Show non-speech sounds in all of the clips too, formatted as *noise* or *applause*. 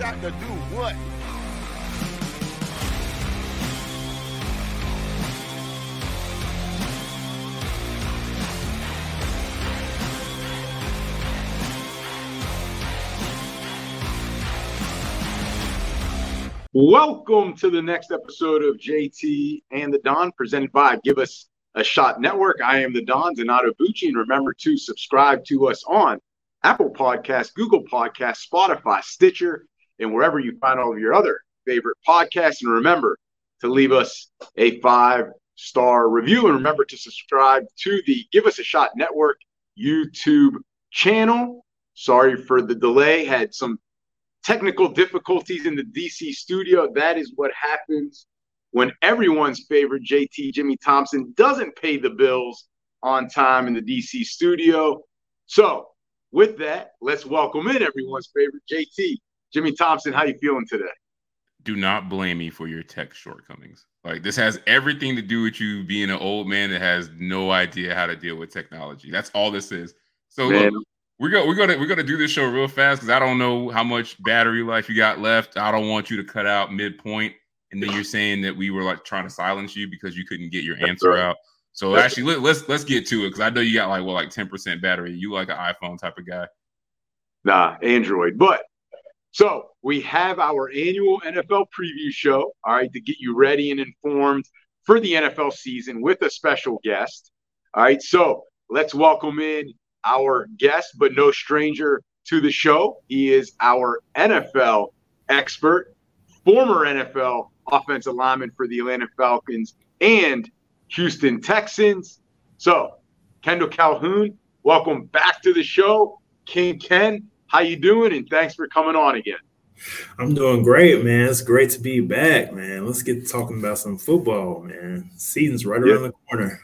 Shot to do what? Welcome to the next episode of JT and the Don, presented by Give Us a Shot Network. I am the Don Donato Bucci, and remember to subscribe to us on Apple Podcasts, Google Podcasts, Spotify, Stitcher, and wherever you find all of your other favorite podcasts. And remember to leave us a five star review. And remember to subscribe to the Give Us a Shot Network YouTube channel. Sorry for the delay, had some technical difficulties in the DC studio. That is what happens when everyone's favorite JT Jimmy Thompson doesn't pay the bills on time in the DC studio. So, with that, let's welcome in everyone's favorite JT Jimmy Thompson, how you feeling today? Do not blame me for your tech shortcomings. Like this has everything to do with you being an old man that has no idea how to deal with technology. That's all this is. So look, we're gonna we're gonna we're gonna do this show real fast because I don't know how much battery life you got left. I don't want you to cut out midpoint, and then you're saying that we were like trying to silence you because you couldn't get your answer out. So actually, let, us let's, let's get to it because I know you got like well like ten percent battery. You like an iPhone type of guy. Nah, Android. But so we have our annual NFL preview show, all right, to get you ready and informed for the NFL season with a special guest. All right, so let's welcome in our guest, but no stranger to the show. He is our NFL expert, former NFL offensive lineman for the Atlanta Falcons and Houston Texans. So, Kendall Calhoun, welcome back to the show. King Ken, how you doing? And thanks for coming on again. I'm doing great, man. It's great to be back, man. Let's get talking about some football, man. Season's right around the corner.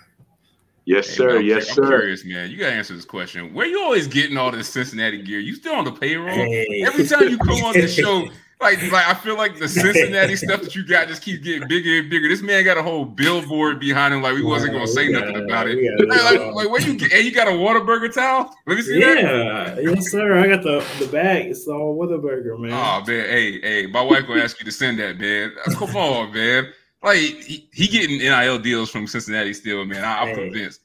Yes, sir. Hey, yes, I'm sir. curious, man. You gotta answer this question. Where you always getting all this Cincinnati gear? You still on the payroll? Hey. Every time you come on the *laughs* show, like, like I feel like the Cincinnati *laughs* stuff that you got just keeps getting bigger and bigger. This man got a whole billboard behind him, like we wasn't gonna say nothing about it. Like, like, where you get? And you got a Whataburger towel? Let me see yeah, that. Yeah, yes, sir. I got the the bag. It's all Whataburger, man. Oh man, hey, hey, my wife gonna ask you to send that, man. Uh, come on, man. Like he, he getting NIL deals from Cincinnati still, man. I, am hey. convinced.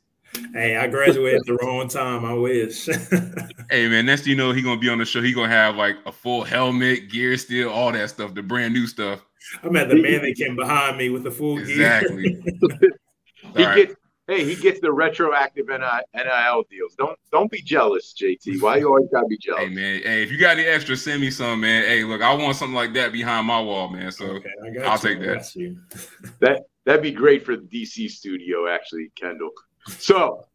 Hey, I graduated the wrong time. I wish. *laughs* hey man, next you know he gonna be on the show. He gonna have like a full helmet, gear, steel, all that stuff, the brand new stuff. I'm at the man that came behind me with the full exactly. gear. *laughs* he right. gets hey, he gets the retroactive NIL deals. Don't don't be jealous, JT. Why you always gotta be jealous? Hey man, hey, if you got any extra, send me some, man. Hey, look, I want something like that behind my wall, man. So okay, I'll you. take that. *laughs* that that'd be great for the DC studio, actually, Kendall. So,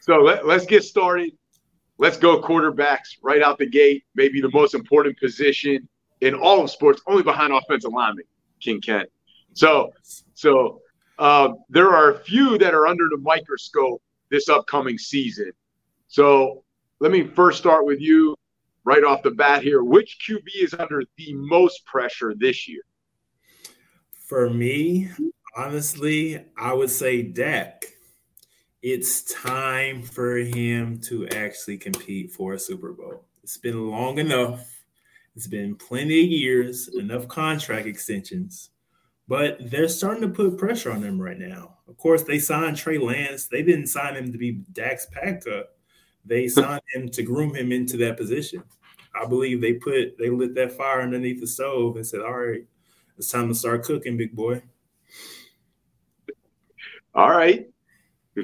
so let, let's get started. Let's go quarterbacks right out the gate. Maybe the most important position in all of sports, only behind offensive lineman, King Kent. So, so uh, there are a few that are under the microscope this upcoming season. So let me first start with you right off the bat here. Which QB is under the most pressure this year? For me, honestly, I would say Dak it's time for him to actually compete for a Super Bowl. It's been long enough. It's been plenty of years, enough contract extensions, but they're starting to put pressure on him right now. Of course, they signed Trey Lance. They didn't sign him to be Dak's backup. They *laughs* signed him to groom him into that position. I believe they put they lit that fire underneath the stove and said, "All right, it's time to start cooking, big boy." All right,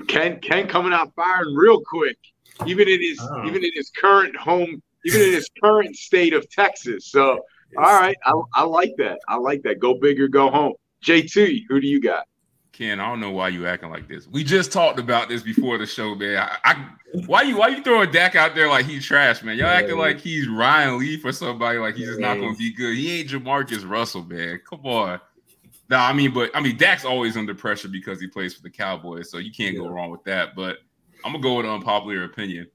Ken Ken coming out firing real quick, even in his oh. even in his current home, even in his current state of Texas. So all right, I, I like that. I like that. Go big or go home. JT, who do you got? Ken, I don't know why you acting like this. We just talked about this before the show, man. I, I why you why you throwing Dak out there like he's trash, man? Y'all yeah. acting like he's Ryan Leaf or somebody like he's just not gonna be good. He ain't JaMarcus Russell, man. Come on. No, I mean, but I mean, Dak's always under pressure because he plays for the Cowboys, so you can't yeah. go wrong with that. But I'm gonna go with an unpopular opinion.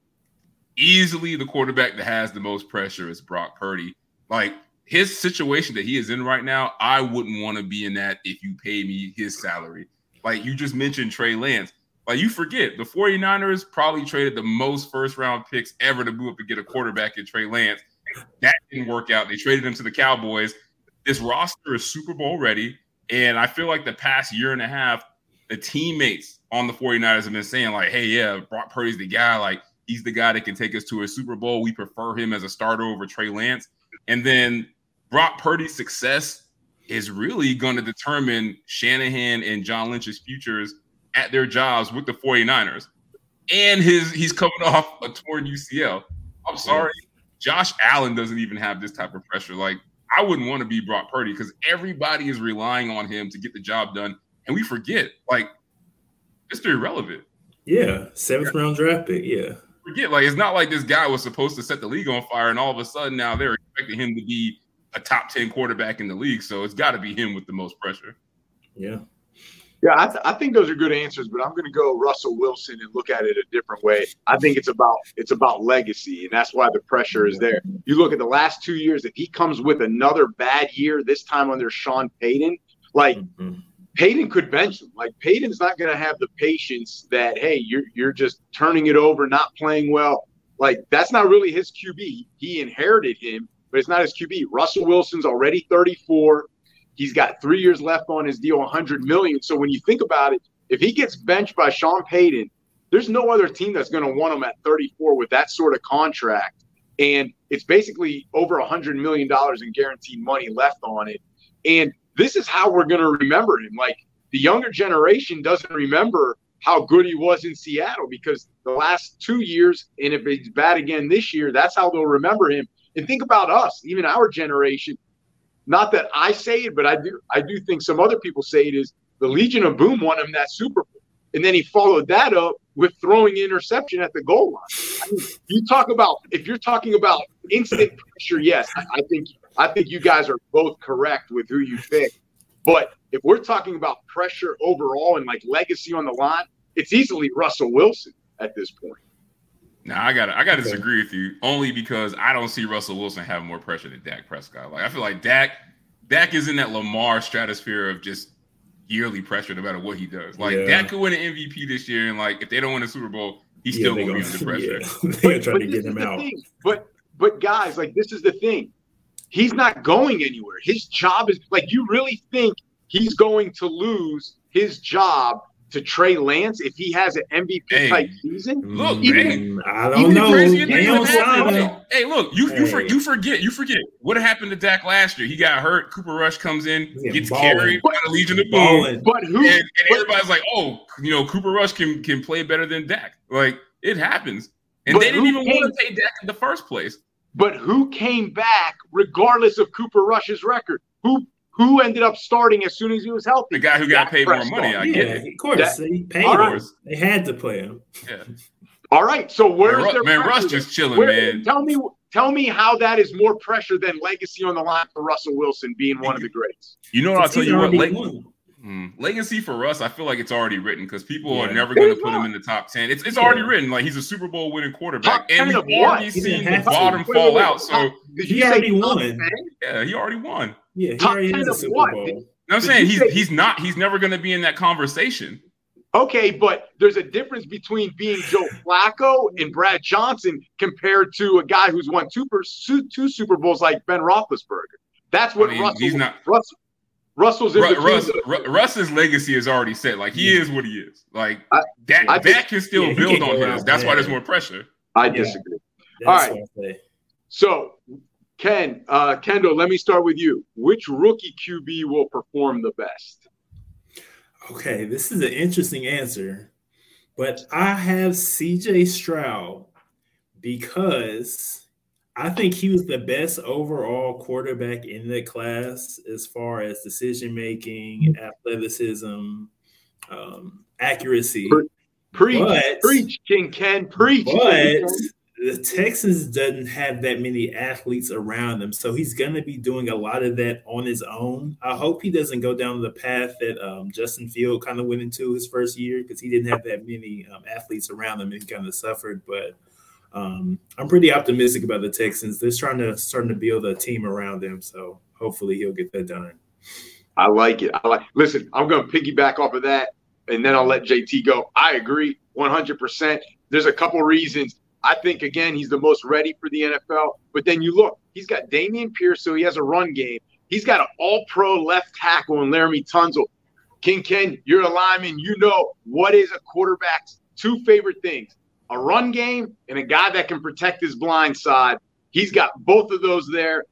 Easily, the quarterback that has the most pressure is Brock Purdy. Like his situation that he is in right now, I wouldn't want to be in that if you pay me his salary. Like you just mentioned Trey Lance. Like you forget, the 49ers probably traded the most first round picks ever to move up to get a quarterback in Trey Lance. That didn't work out. They traded him to the Cowboys. This roster is Super Bowl ready. And I feel like the past year and a half, the teammates on the 49ers have been saying, like, hey, yeah, Brock Purdy's the guy. Like, he's the guy that can take us to a Super Bowl. We prefer him as a starter over Trey Lance. And then Brock Purdy's success is really going to determine Shanahan and John Lynch's futures at their jobs with the 49ers. And his he's coming *laughs* off a torn UCL. I'm sorry. Josh Allen doesn't even have this type of pressure. Like, I wouldn't want to be Brock Purdy because everybody is relying on him to get the job done. And we forget, like, Mr. Irrelevant. Yeah. Seventh round draft pick. Yeah. Forget, like, it's not like this guy was supposed to set the league on fire and all of a sudden now they're expecting him to be a top 10 quarterback in the league. So it's got to be him with the most pressure. Yeah. Yeah, I, th- I, think those are good answers, but I'm going to go Russell Wilson and look at it a different way. I think it's about it's about legacy, and that's why the pressure is there. You look at the last two years; if he comes with another bad year, this time under Sean Payton, like mm-hmm. Payton could bench him. Like Payton's not going to have the patience that hey, you're you're just turning it over, not playing well. Like that's not really his QB. He inherited him, but it's not his QB. Russell Wilson's already 34. He's got three years left on his deal, 100 million. So when you think about it, if he gets benched by Sean Payton, there's no other team that's going to want him at 34 with that sort of contract. And it's basically over 100 million dollars in guaranteed money left on it. And this is how we're going to remember him. Like the younger generation doesn't remember how good he was in Seattle because the last two years, and if he's bad again this year, that's how they'll remember him. And think about us, even our generation. Not that I say it, but I do. I do think some other people say it is the Legion of Boom won him that Super Bowl, and then he followed that up with throwing interception at the goal line. I mean, you talk about if you're talking about instant pressure, yes, I, I think I think you guys are both correct with who you pick. But if we're talking about pressure overall and like legacy on the line, it's easily Russell Wilson at this point. Now I gotta I gotta okay. disagree with you only because I don't see Russell Wilson having more pressure than Dak Prescott. Like I feel like Dak Dak is in that Lamar stratosphere of just yearly pressure no matter what he does. Like yeah. Dak could win an MVP this year, and like if they don't win a Super Bowl, he's yeah, still gonna, be under *laughs* pressure. Yeah. They're trying to get him out. Thing. But but guys, like this is the thing. He's not going anywhere. His job is like you really think he's going to lose his job to Trey Lance if he has an MVP hey, type season? Look, even, I don't know. Hey, look, you you, for, you forget you forget what happened to Dak last year. He got hurt. Cooper Rush comes in, gets balling. carried by the Legion of Boom. But who? And, and everybody's like, oh, you know, Cooper Rush can can play better than Dak. Like it happens, and they didn't even came, want to take Dak in the first place. But who came back regardless of Cooper Rush's record? Who who ended up starting as soon as he was healthy? The guy who got paid more money. I get it. Of course, that, they paid right. They had to play him. Yeah. All right. So where's man, their man Russ just chilling, Where, man. Tell me, tell me how that is more pressure than legacy on the line for Russell Wilson being one of the greats. You know what? I'll tell you what. Leg- hmm, legacy for us, I feel like it's already written because people yeah. are never going to put him in the top ten. It's it's yeah. already written. Like he's a Super Bowl winning quarterback, and we've already seen the bottom wait, fall wait, wait, out. So he already won. Yeah, he already won. Yeah, he top already is a Super what? Bowl. I'm saying he's he's not he's never going to be in that conversation. Okay, but there's a difference between being Joe *laughs* Flacco and Brad Johnson compared to a guy who's won two, two Super Bowls like Ben Roethlisberger. That's what I mean, Russell. He's not Russell. Russell's in Russ, Russ, Russ's legacy is already set. Like he is what he is. Like I, that, I that can still yeah, build on his. That's why there's more pressure. I disagree. Yeah, All right. So Ken, uh, Kendall, let me start with you. Which rookie QB will perform the best? Okay, this is an interesting answer, but I have CJ Stroud because I think he was the best overall quarterback in the class as far as decision making, athleticism, um, accuracy. Preach, but, preach, King Ken, preach. But the Texans doesn't have that many athletes around them, so he's going to be doing a lot of that on his own. I hope he doesn't go down the path that um, Justin Field kind of went into his first year because he didn't have that many um, athletes around him and he kind of suffered. But um, I'm pretty optimistic about the Texans. They're trying to starting to build a team around them, so hopefully he'll get that done. I like it. I like. Listen, I'm going to piggyback off of that, and then I'll let JT go. I agree 100. percent There's a couple reasons I think again he's the most ready for the NFL. But then you look, he's got Dameon Pierce, so he has a run game. He's got an all-pro left tackle in Laremy Tunsil. King Ken, you're a lineman. You know what is a quarterback's two favorite things: a run game and a guy that can protect his blind side. He's got both of those there.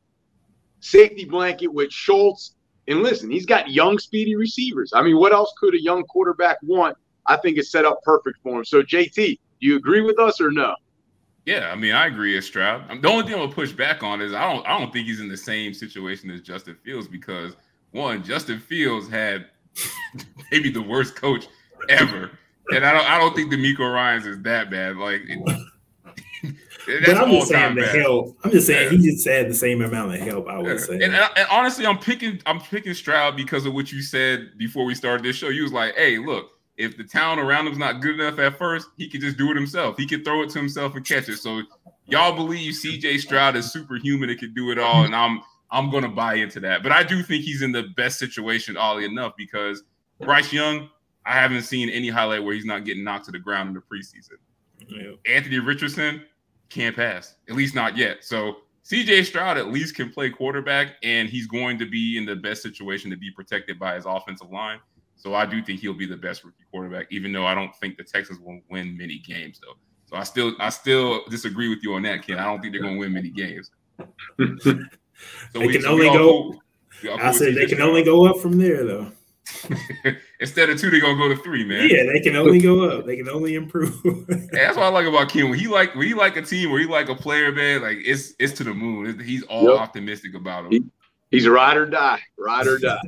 Safety blanket with Schultz. And listen, he's got young, speedy receivers. I mean, what else could a young quarterback want? I think it's set up perfect for him. So, JT, do you agree with us or no? Yeah, I mean, I agree as Stroud. The only thing I'll push back on is I don't I don't think he's in the same situation as Justin Fields because one, Justin Fields had *laughs* maybe the worst coach ever. And I don't I don't think DeMeco Ryans is that bad. Like *laughs* but I'm just saying the bad. help. I'm just saying yeah. he just had the same amount of help. I would yeah. say. And, and, honestly, I'm picking I'm picking Stroud because of what you said before we started this show. You was like, "Hey, look, if the town around him's not good enough at first, he can just do it himself. He can throw it to himself and catch it. So y'all believe CJ Stroud is superhuman and can do it all, and I'm I'm gonna buy into that. But I do think he's in the best situation, oddly enough, because Bryce Young, I haven't seen any highlight where he's not getting knocked to the ground in the preseason. Yeah. Anthony Richardson can't pass, at least not yet. So CJ Stroud at least can play quarterback, and he's going to be in the best situation to be protected by his offensive line. So I do think he'll be the best rookie quarterback, even though I don't think the Texans will win many games though. So I still I still disagree with you on that, Ken. I don't think they're gonna win many games. *laughs* so they we, can so only go. Cool. I said they can only go up from there though. *laughs* Instead of two, they're gonna go to three, man. Yeah, they can only go *laughs* up. They can only improve. hey, that's what I like about Ken. When he like when he like a team, or he like a player, man, like it's it's to the moon. He's all yep. optimistic about him. He, he's ride or die, ride or die.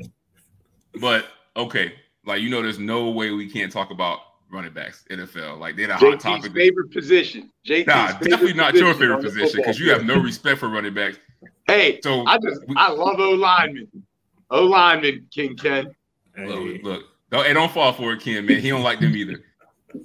*laughs* but okay, like you know, there's no way we can't talk about running backs NFL. Like they're the hot topic. Favorite position. JT's nah, definitely not your favorite position because you have no respect for running backs. Hey, so I just we, I love O lineman. O lineman, King Ken. Look, look, don't, hey, don't fall for it, Ken. Man, he don't like them either. *laughs*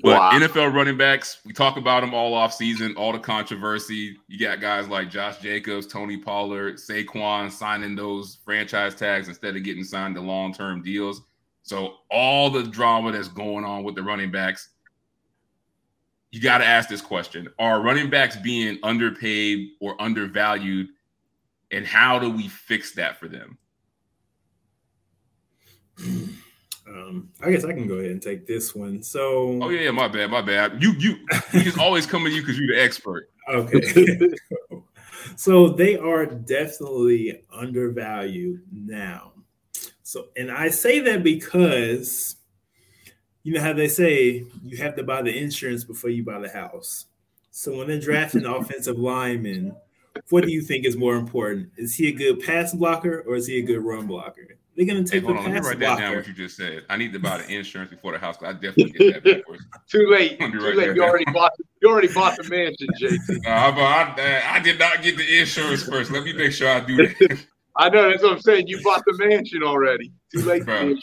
But wow. NFL running backs, we talk about them all off season, all the controversy. You got guys like Josh Jacobs, Tony Pollard, Saquon signing those franchise tags instead of getting signed to long term deals. So all the drama that's going on with the running backs, you got to ask this question: Are running backs being underpaid or undervalued, and how do we fix that for them? Um, I guess I can go ahead and take this one. So, oh yeah, yeah my bad, my bad. You you we just always come to you because you're the expert. *laughs* Okay. *laughs* so they are definitely undervalued now. So, and I say that because you know how they say you have to buy the insurance before you buy the house. So when they're drafting offensive linemen, what do you think is more important? Is he a good pass blocker or is he a good run blocker? They're gonna take hey, hold the on, pass let me write that down. What you just said. I need to buy the insurance before the house. I definitely get that backwards. *laughs* Too late. Too late. You already bought. The, you already bought the mansion, JT. *laughs* Uh, I, I, I, did not get the insurance first. Let me make sure I do that. *laughs* I know that's what I'm saying. You bought the mansion already. Too late. Bro,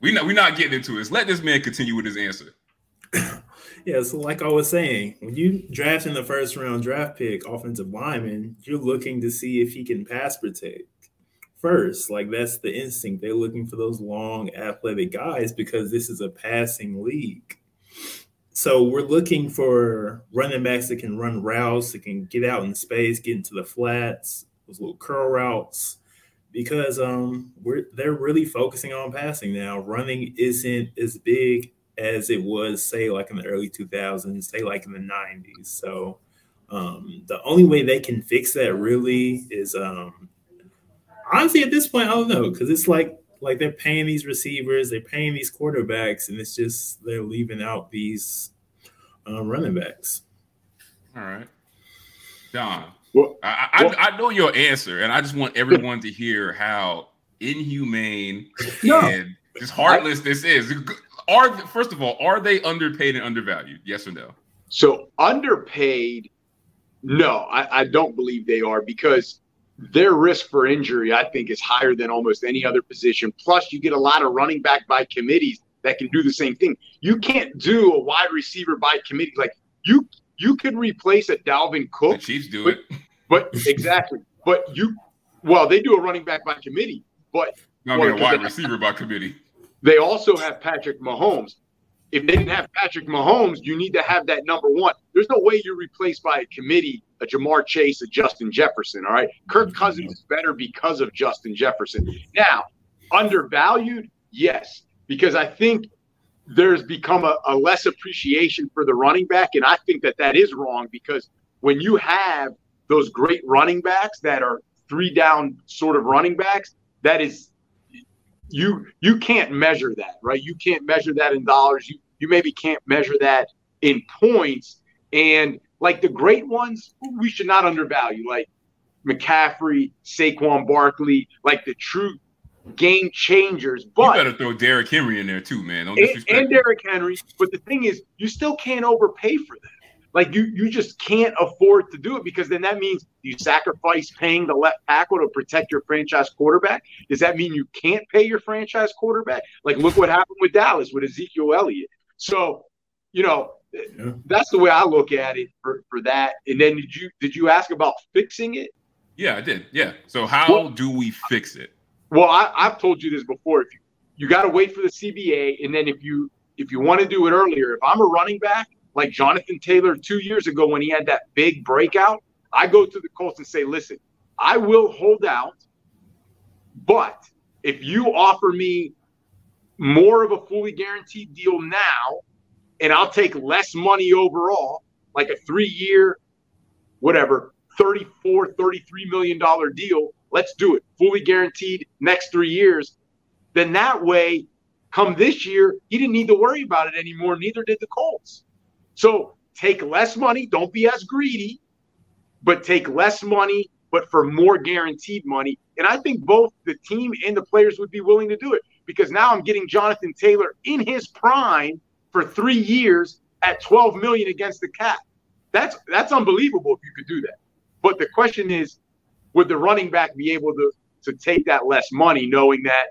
we not we not getting into this. Let this man continue with his answer. *coughs* yeah, so like I was saying, when you draft in the first round draft pick offensive lineman, you're looking to see if he can pass protect first. Like that's the instinct. They're looking for those long athletic guys because this is a passing league. So we're looking for running backs that can run routes, that can get out in space, get into the flats, those little curl routes because um we're they're really focusing on passing now. Running isn't as big as it was, say, like in the early 2000s, say like in the 90s. So um, the only way they can fix that really is um, honestly at this point, I don't know, because it's like like they're paying these receivers, they're paying these quarterbacks, and it's just they're leaving out these um, running backs. All right, Don, well, I, I, well, I, know your answer, and I just want everyone to hear how inhumane *laughs* no, and just heartless I, this is. are first of all, are they underpaid and undervalued? Yes or no? So underpaid, no, I, I don't believe they are because their risk for injury, I think, is higher than almost any other position. Plus, you get a lot of running back by committees that can do the same thing. You can't do a wide receiver by committee. Like you, you could replace a Dalvin Cook. The Chiefs do but, it, but exactly. But you, well, they do a running back by committee, but I mean, a wide receiver by committee. They also have Patrick Mahomes. If they didn't have Patrick Mahomes, you need to have that number one. There's no way you're replaced by a committee, a Ja'Marr Chase, a Justin Jefferson. All right. Kirk mm-hmm. Cousins is better because of Justin Jefferson. Now, undervalued, yes, because I think there's become a, a less appreciation for the running back. And I think that that is wrong because when you have those great running backs that are three down sort of running backs, that is you you can't measure that, right? You can't measure that in dollars. You you maybe can't measure that in points. And like the great ones, we should not undervalue, like McCaffrey, Saquon Barkley, like the true game changers. But you better throw Derrick Henry in there too, man. And, and Derrick Henry. But the thing is, you still can't overpay for that. Like you, you just can't afford to do it because then that means you sacrifice paying the left tackle to protect your franchise quarterback. Does that mean you can't pay your franchise quarterback? Like look what happened with Dallas with Ezekiel Elliott. So, you know, yeah. that's the way I look at it for, for that. And then did you did you ask about fixing it? Yeah, I did. Yeah. So how well, do we fix it? Well, I, have told you this before. If you, you got to wait for the CBA, and then if you if you want to do it earlier, if I'm a running back like Jonathan Taylor two years ago when he had that big breakout, I go to the Colts and say, listen, I will hold out, but if you offer me more of a fully guaranteed deal now, and I'll take less money overall, like a three year, whatever, 34, 33 million dollar deal, let's do it. Fully guaranteed next three years. Then that way, come this year, he didn't need to worry about it anymore. Neither did the Colts. So take less money. Don't be as greedy, but take less money, but for more guaranteed money. And I think both the team and the players would be willing to do it because now I'm getting Jonathan Taylor in his prime for three years at 12 million against the cap. That's that's unbelievable if you could do that. But the question is, would the running back be able to to take that less money, knowing that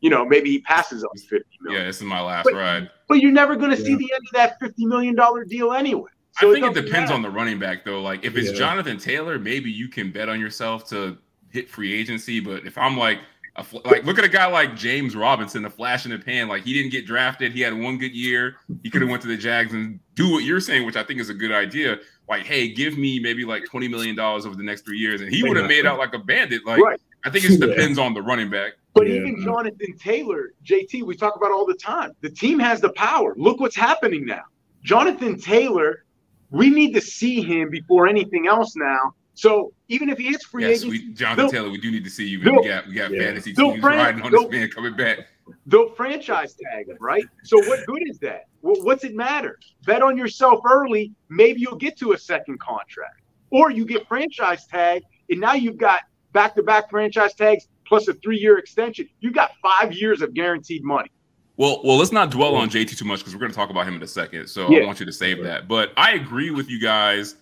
you know, maybe he passes on 50 million. Yeah, this is my last but, ride. But you're never going to yeah. see the end of that 50 million dollar deal anyway. So I think it, it depends matter. on the running back though. Like if it's yeah. Jonathan Taylor, maybe you can bet on yourself to hit free agency. But if I'm like, a, like look at a guy like James Robinson, the flash in the pan. Like he didn't get drafted. He had one good year. He could have went to the Jags and do what you're saying, which I think is a good idea. Like, hey, give me maybe like twenty million dollars over the next three years, and he would have made out like a bandit. Like right. I think it depends yeah. on the running back. But yeah. even Jonathan Taylor, JT, we talk about all the time. The team has the power. Look what's happening now. Jonathan Taylor, we need to see him before anything else now. So even if he is free yes, agent, we, Jonathan Taylor, we do need to see you. We got we got yeah. fantasy teams fran- riding on this man coming back. They'll franchise tag him, right? So what good is that? Well, what's it matter? Bet on yourself early. Maybe you'll get to a second contract, or you get franchise tag, and now you've got back-to-back franchise tags plus a three-year extension. You got five years of guaranteed money. Well, well, let's not dwell on JT too much because we're going to talk about him in a second. So yeah. I want you to save that. But I agree with you guys.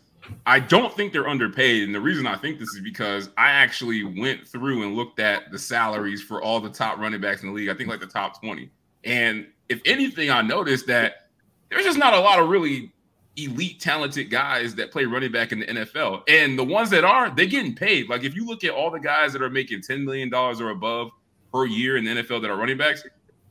I don't think they're underpaid, and the reason I think this is because I actually went through and looked at the salaries for all the top running backs in the league. I think like the top twenty. And if anything, I noticed that there's just not a lot of really elite talented guys that play running back in the NFL. And the ones that are, they're getting paid. Like if you look at all the guys that are making $10 million or above per year in the NFL that are running backs,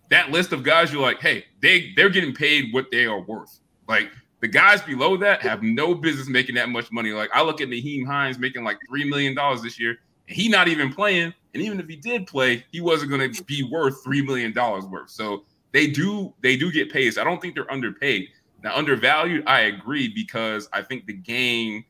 that list of guys, you're like, hey, they they're getting paid what they are worth. Like the guys below that have no business making that much money. Like I look at Nyheim Hines making like three million dollars this year, and he not even playing. And even if he did play, he wasn't going to be worth three million dollars worth. So they do they do get paid. So I don't think they're underpaid. Now, undervalued, I agree because I think the game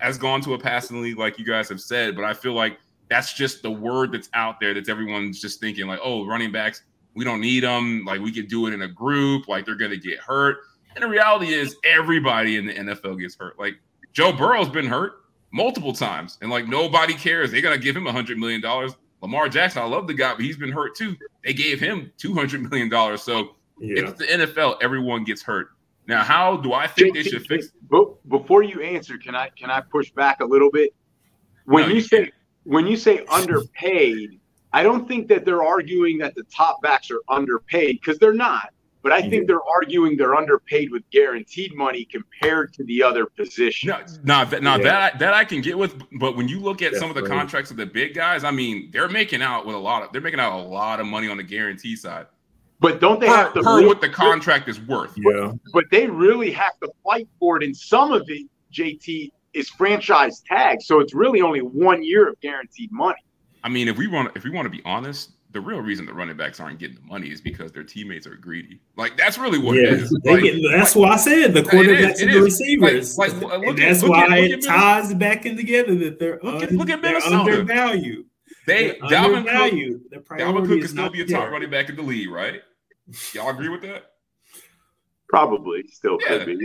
has gone to a passing league, like you guys have said, but I feel like that's just the word that's out there that everyone's just thinking, like, oh, running backs, we don't need them. Like, we could do it in a group, like, they're going to get hurt. And the reality is, everybody in the NFL gets hurt. Like, Joe Burrow's been hurt multiple times, and like, nobody cares. They're going to give him a $100 million. Lamar Jackson, I love the guy, but he's been hurt too. They gave him $200 million. So, Yeah. It's the NFL. Everyone gets hurt. Now, how do I think they should fix? Before you answer, can I can I push back a little bit? When no, you, say when you say underpaid, I don't think that they're arguing that the top backs are underpaid because they're not. But I think they're arguing they're underpaid with guaranteed money compared to the other positions. No, no, no yeah. that that I can get with. But when you look at some of the contracts of the big guys, I mean, they're making out with a lot of they're making out a lot of money on the guarantee side. But don't they have to per what the contract is worth? Yeah. But they really have to fight for it, and some of it, JT, is franchise tag, so it's really only one year of guaranteed money. I mean, if we want if we want to be honest, the real reason the running backs aren't getting the money is because their teammates are greedy. Like that's really what yeah, it is. Like, get, that's like, why I said the quarterbacks and the receivers. Like, like and that's at, why it ties back in together that they're look, un, look at Minnesota. undervalued. They Dalvin Cook, Dalvin Cook can still be a top there. running back in the league, right? Y'all agree with that? Probably, still yeah. could be.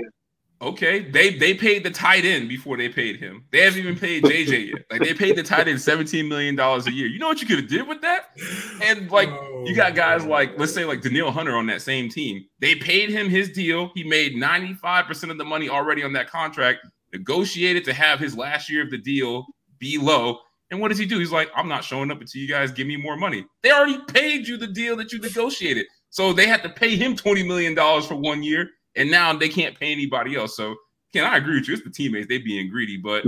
Okay, they they paid the tight end before they paid him. They haven't even paid JJ yet. Like they paid the tight end seventeen million dollars a year. You know what you could have did with that? And like oh, you got oh. guys like let's say like Danielle Hunter on that same team. They paid him his deal. He made ninety five percent of the money already on that contract. Negotiated to have his last year of the deal be low. And what does he do? He's like, I'm not showing up until you guys give me more money. They already paid you the deal that you negotiated. So they had to pay him $20 million for one year, and now they can't pay anybody else. So, can I agree with you? It's the teammates, they being greedy, but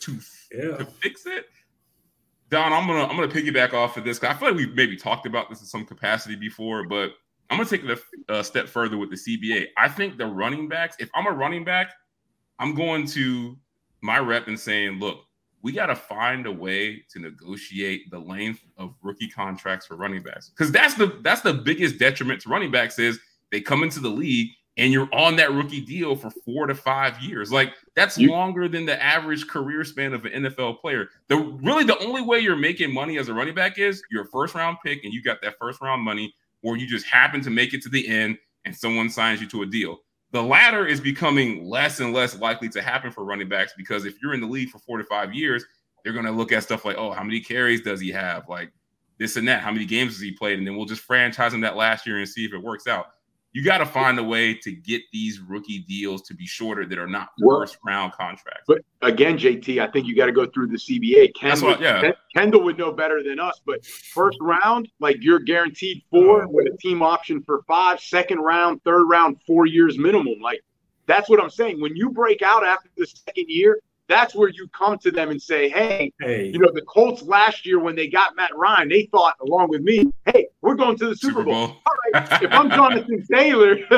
to, yeah. to fix it, Don, I'm gonna I'm gonna piggyback off of this. I feel like we've maybe talked about this in some capacity before, but I'm gonna take it a, a step further with the CBA. I think the running backs, if I'm a running back, I'm going to my rep and saying, look, we got to find a way to negotiate the length of rookie contracts for running backs because that's the that's the biggest detriment to running backs is they come into the league and you're on that rookie deal for four to five years. Like that's you, longer than the average career span of an NFL player. The really the only way you're making money as a running back is your first round pick and you got that first round money, or you just happen to make it to the end and someone signs you to a deal. The latter is becoming less and less likely to happen for running backs because if you're in the league for four to five years, they're going to look at stuff like, oh, how many carries does he have? Like this and that. How many games has he played? And then we'll just franchise him that last year and see if it works out. You got to find a way to get these rookie deals to be shorter that are not first round contracts. But again, JT, I think you got to go through the CBA. Kendall, what, yeah. Kendall would know better than us, but first round, like you're guaranteed four with a team option for five, second round, third round, four years minimum. Like that's what I'm saying. When you break out after the second year, that's where you come to them and say, hey, hey, you know, the Colts last year when they got Matt Ryan, they thought, along with me, hey, we're going to the Super, Super Bowl. Bowl. All right, if I'm Jonathan Taylor, *laughs*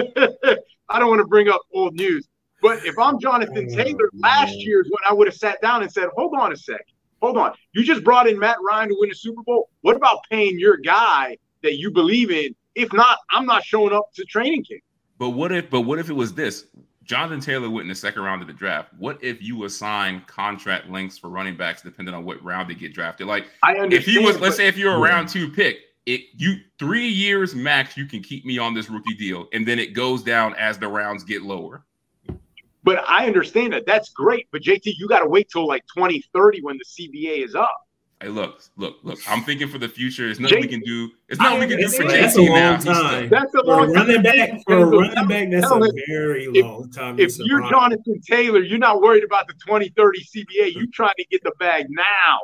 I don't want to bring up old news, but if I'm Jonathan oh, Taylor, last year's when I would have sat down and said, hold on a second, hold on. You just brought in Matt Ryan to win a Super Bowl. What about paying your guy that you believe in? If not, I'm not showing up to training camp. But what if? But what if it was this? Jonathan Taylor went in the second round of the draft. What if you assign contract lengths for running backs depending on what round they get drafted? Like, if he was, let's say, if you're a round two pick, it you three years max, you can keep me on this rookie deal, and then it goes down as the rounds get lower. But I understand that. That's great. But JT, you got to wait till like 2030 when the CBA is up. Hey, look, look, look. I'm thinking for the future. it's nothing Jay, we can do. it's nothing we can do for JT now. Time. That's a long running back. For a running back, that's a very long time. If you're Jonathan Taylor, you're not worried about the 2030 CBA. you're trying to get the bag now.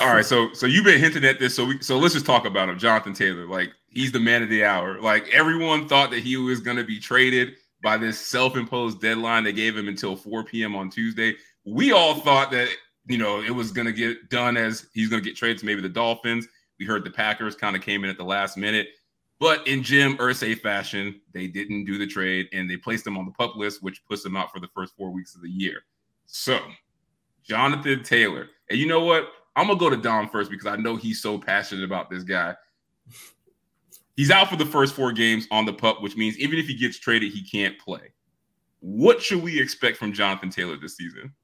All right, so so you've been hinting at this, so we so let's just talk about him, Jonathan Taylor. Like he's the man of the hour. Like everyone thought that he was going to be traded by this self-imposed deadline they gave him until 4 p.m. on Tuesday. We all thought that you know, it was going to get done as he's going to get traded to maybe the Dolphins. We heard the Packers kind of came in at the last minute. But in Jim Irsay fashion, they didn't do the trade and they placed him on the PUP list, which puts him out for the first four weeks of the year. So, Jonathan Taylor. And you know what? I'm to go to Dom first because I know he's so passionate about this guy. He's out for the first four games on the PUP, which means even if he gets traded, he can't play. What should we expect from Jonathan Taylor this season?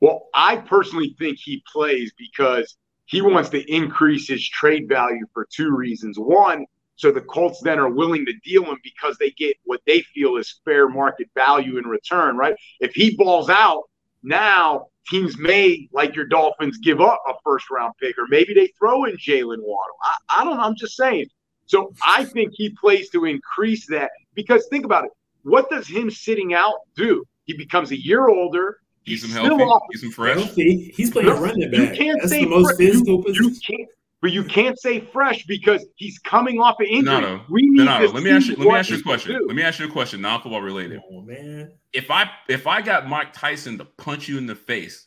Well, I personally think he plays because he wants to increase his trade value for two reasons. One, so the Colts then are willing to deal him because they get what they feel is fair market value in return, right? If he balls out, now teams may, like your Dolphins, give up a first round pick, or maybe they throw in Jaylen Waddle. I, I don't know. I'm just saying. So I think he plays to increase that because think about it. What does him sitting out do? He becomes a year older. He's, he's healthy. Off, he's some fresh. Healthy. He's playing no, running back. You can't That's say the most physical you, you can't, but you can't say fresh because he's coming off an injury. No, no. We need no, no. Let me ask you. Let me ask you a question. Let me ask you a question. Non-football related. Oh man. If I if I got Mike Tyson to punch you in the face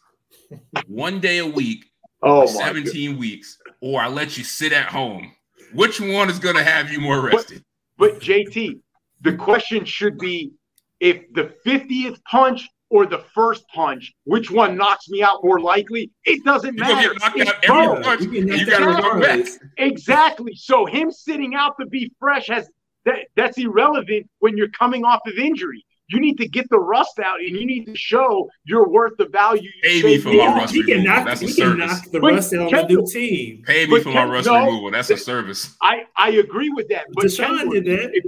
one day a week, *laughs* oh, 17 weeks, or I let you sit at home, which one is going to have you more rested? But, but JT, the question should be if the 50th punch or the first punch, which one knocks me out more likely? It doesn't you matter. Exactly. So him sitting out to be fresh has that that's irrelevant when you're coming off of injury. You need to get the rust out, and you need to show you're worth the value. Pay me for my rust removal. Knock, That's a service. knock the but rust out of the new team. Pay me for my rust no, removal. That's a service. I I agree with that. But Deshaun Kendall, did that. If,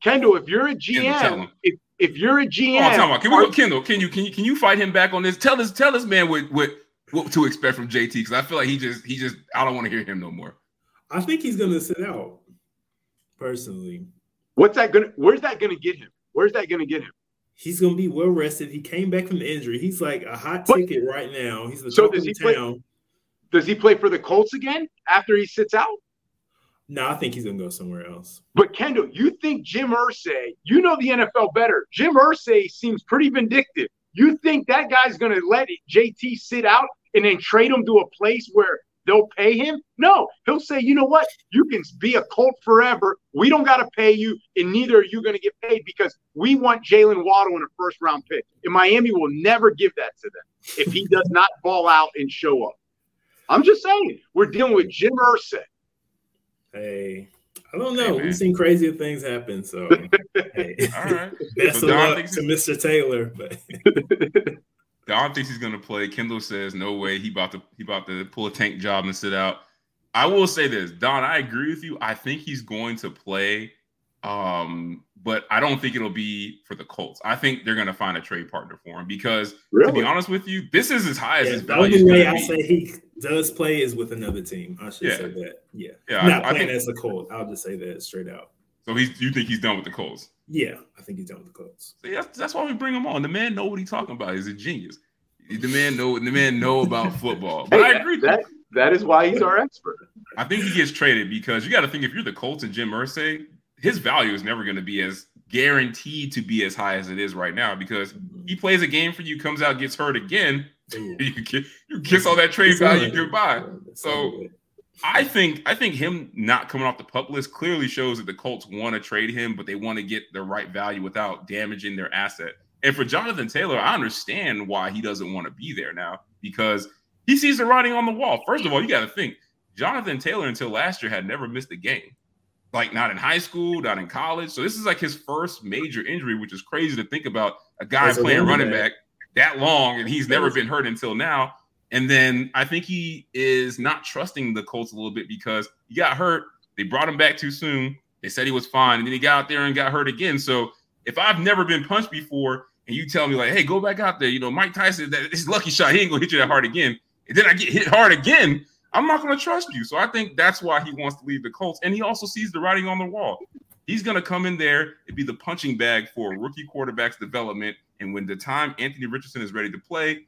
Kendall, if you're a GM, if if you're a GM, oh, about, can we, Kendall, can you can you can you fight him back on this? Tell us, tell this man what what what to expect from JT because I feel like he just he just I don't want to hear him no more. I think he's gonna sit out. Personally, what's that gonna? Where's that gonna get him? Where's that gonna get him? He's gonna be well rested. He came back from the injury. He's like a hot but, ticket right now. He's the so does he play? Does he play for the Colts again after he sits out? No, I think he's gonna go somewhere else. But Kendall, you think Jim Irsay? You know the NFL better. Jim Irsay seems pretty vindictive. You think that guy's gonna let JT sit out and then trade him to a place where they'll pay him? No, he'll say, you know what? You can be a Colt forever. We don't got to pay you, and neither are you going to get paid because we want Jaylen Waddle in a first round pick. And Miami will never give that to them if he does not ball out and show up. I'm just saying, we're dealing with Jim Irsay. Hey, I don't know. Hey, We've seen crazier things happen. So, *laughs* hey. all right. *laughs* Best so of luck to Mr. Taylor. But *laughs* Don thinks he's going to play. Kendall says no way. He about to he about to pull a tank job and sit out. I will say this, Don. I agree with you. I think he's going to play. Um, but I don't think it'll be for the Colts. I think they're going to find a trade partner for him because, really? to be honest with you, this is as high as his value. The only way I say he does play is with another team. I should yeah. say that. Yeah, yeah. Not I, playing I think, as a Colt. I'll just say that straight out. So he's you think he's done with the Colts? Yeah, I think he's done with the Colts. See, that's, that's why we bring him on. The man know what he's talking about. He's a genius. The man know the man know about *laughs* football. But hey, I agree. That, that is why he's our expert. I think he gets traded because you got to think if you're the Colts and Jim Irsay, his value is never going to be as guaranteed to be as high as it is right now because he plays a game for you, comes out, gets hurt again. *laughs* You kiss, you kiss all that trade value goodbye. So I think I think him not coming off the PUP list clearly shows that the Colts want to trade him, but they want to get the right value without damaging their asset. And for Jonathan Taylor, I understand why he doesn't want to be there now because he sees the writing on the wall. First of all, you got to think Jonathan Taylor until last year had never missed a game like not in high school, not in college. So this is like his first major injury, which is crazy to think about a guy That's playing running back that long and he's never been hurt until now. And then I think he is not trusting the Colts a little bit because he got hurt. They brought him back too soon. They said he was fine, and then he got out there and got hurt again. So if I've never been punched before, and you tell me like, "Hey, go back out there," you know, Mike Tyson, that his lucky shot, he ain't gonna hit you that hard again, and then I get hit hard again. I'm not going to trust you. So I think that's why he wants to leave the Colts. And he also sees the writing on the wall. He's going to come in there and be the punching bag for rookie quarterbacks development. And when the time Anthony Richardson is ready to play,